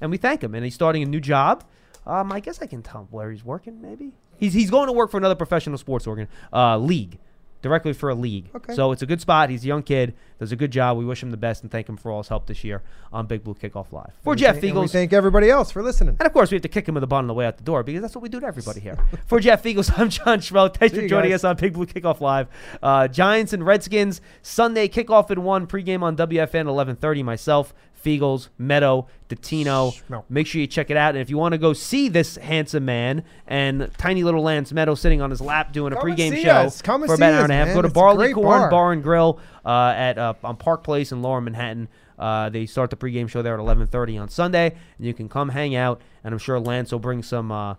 and we thank him. And he's starting a new job. Um, I guess I can tell where he's working. Maybe he's he's going to work for another professional sports organ uh, league, directly for a league. Okay. So it's a good spot. He's a young kid. Does a good job. We wish him the best and thank him for all his help this year on Big Blue Kickoff Live. For And Jeff we thank everybody else for listening. And of course, we have to kick him with the bun on the way out the door because that's what we do to everybody here. (laughs) For Jeff Feagles, I'm John Schmeelk. Thanks See for joining guys. us on Big Blue Kickoff Live. Uh, Giants and Redskins Sunday kickoff in one. Pregame on WFAN 11:30. Myself, Feagles, Medow, Dottino. Schmeelk. Make sure you check it out. And if you want to go see this handsome man and tiny little Lance Medow sitting on his lap doing a Come and pregame see show us. Come and for see about an hour us, and a half, man. go to It's a Barley great Corn bar. Bar and Grill uh, at uh, on Park Place in Lower Manhattan. Uh, they start the pregame show there at 11:30 on Sunday, and you can come hang out. And I'm sure Lance will bring some uh,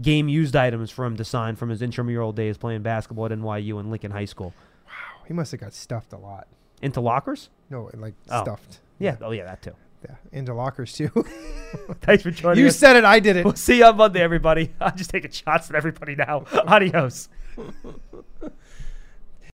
game used items for him to sign from his intramural days playing basketball at NYU and Lincoln High School. Wow, he must have got stuffed a lot. Into lockers? No, like Oh. stuffed. Yeah. Oh yeah, that too. Yeah, into lockers too. (laughs) Thanks for joining you us. said it. I did it. We'll see you on Monday, everybody. (laughs) I'm just taking shots at everybody now. (laughs) Adios.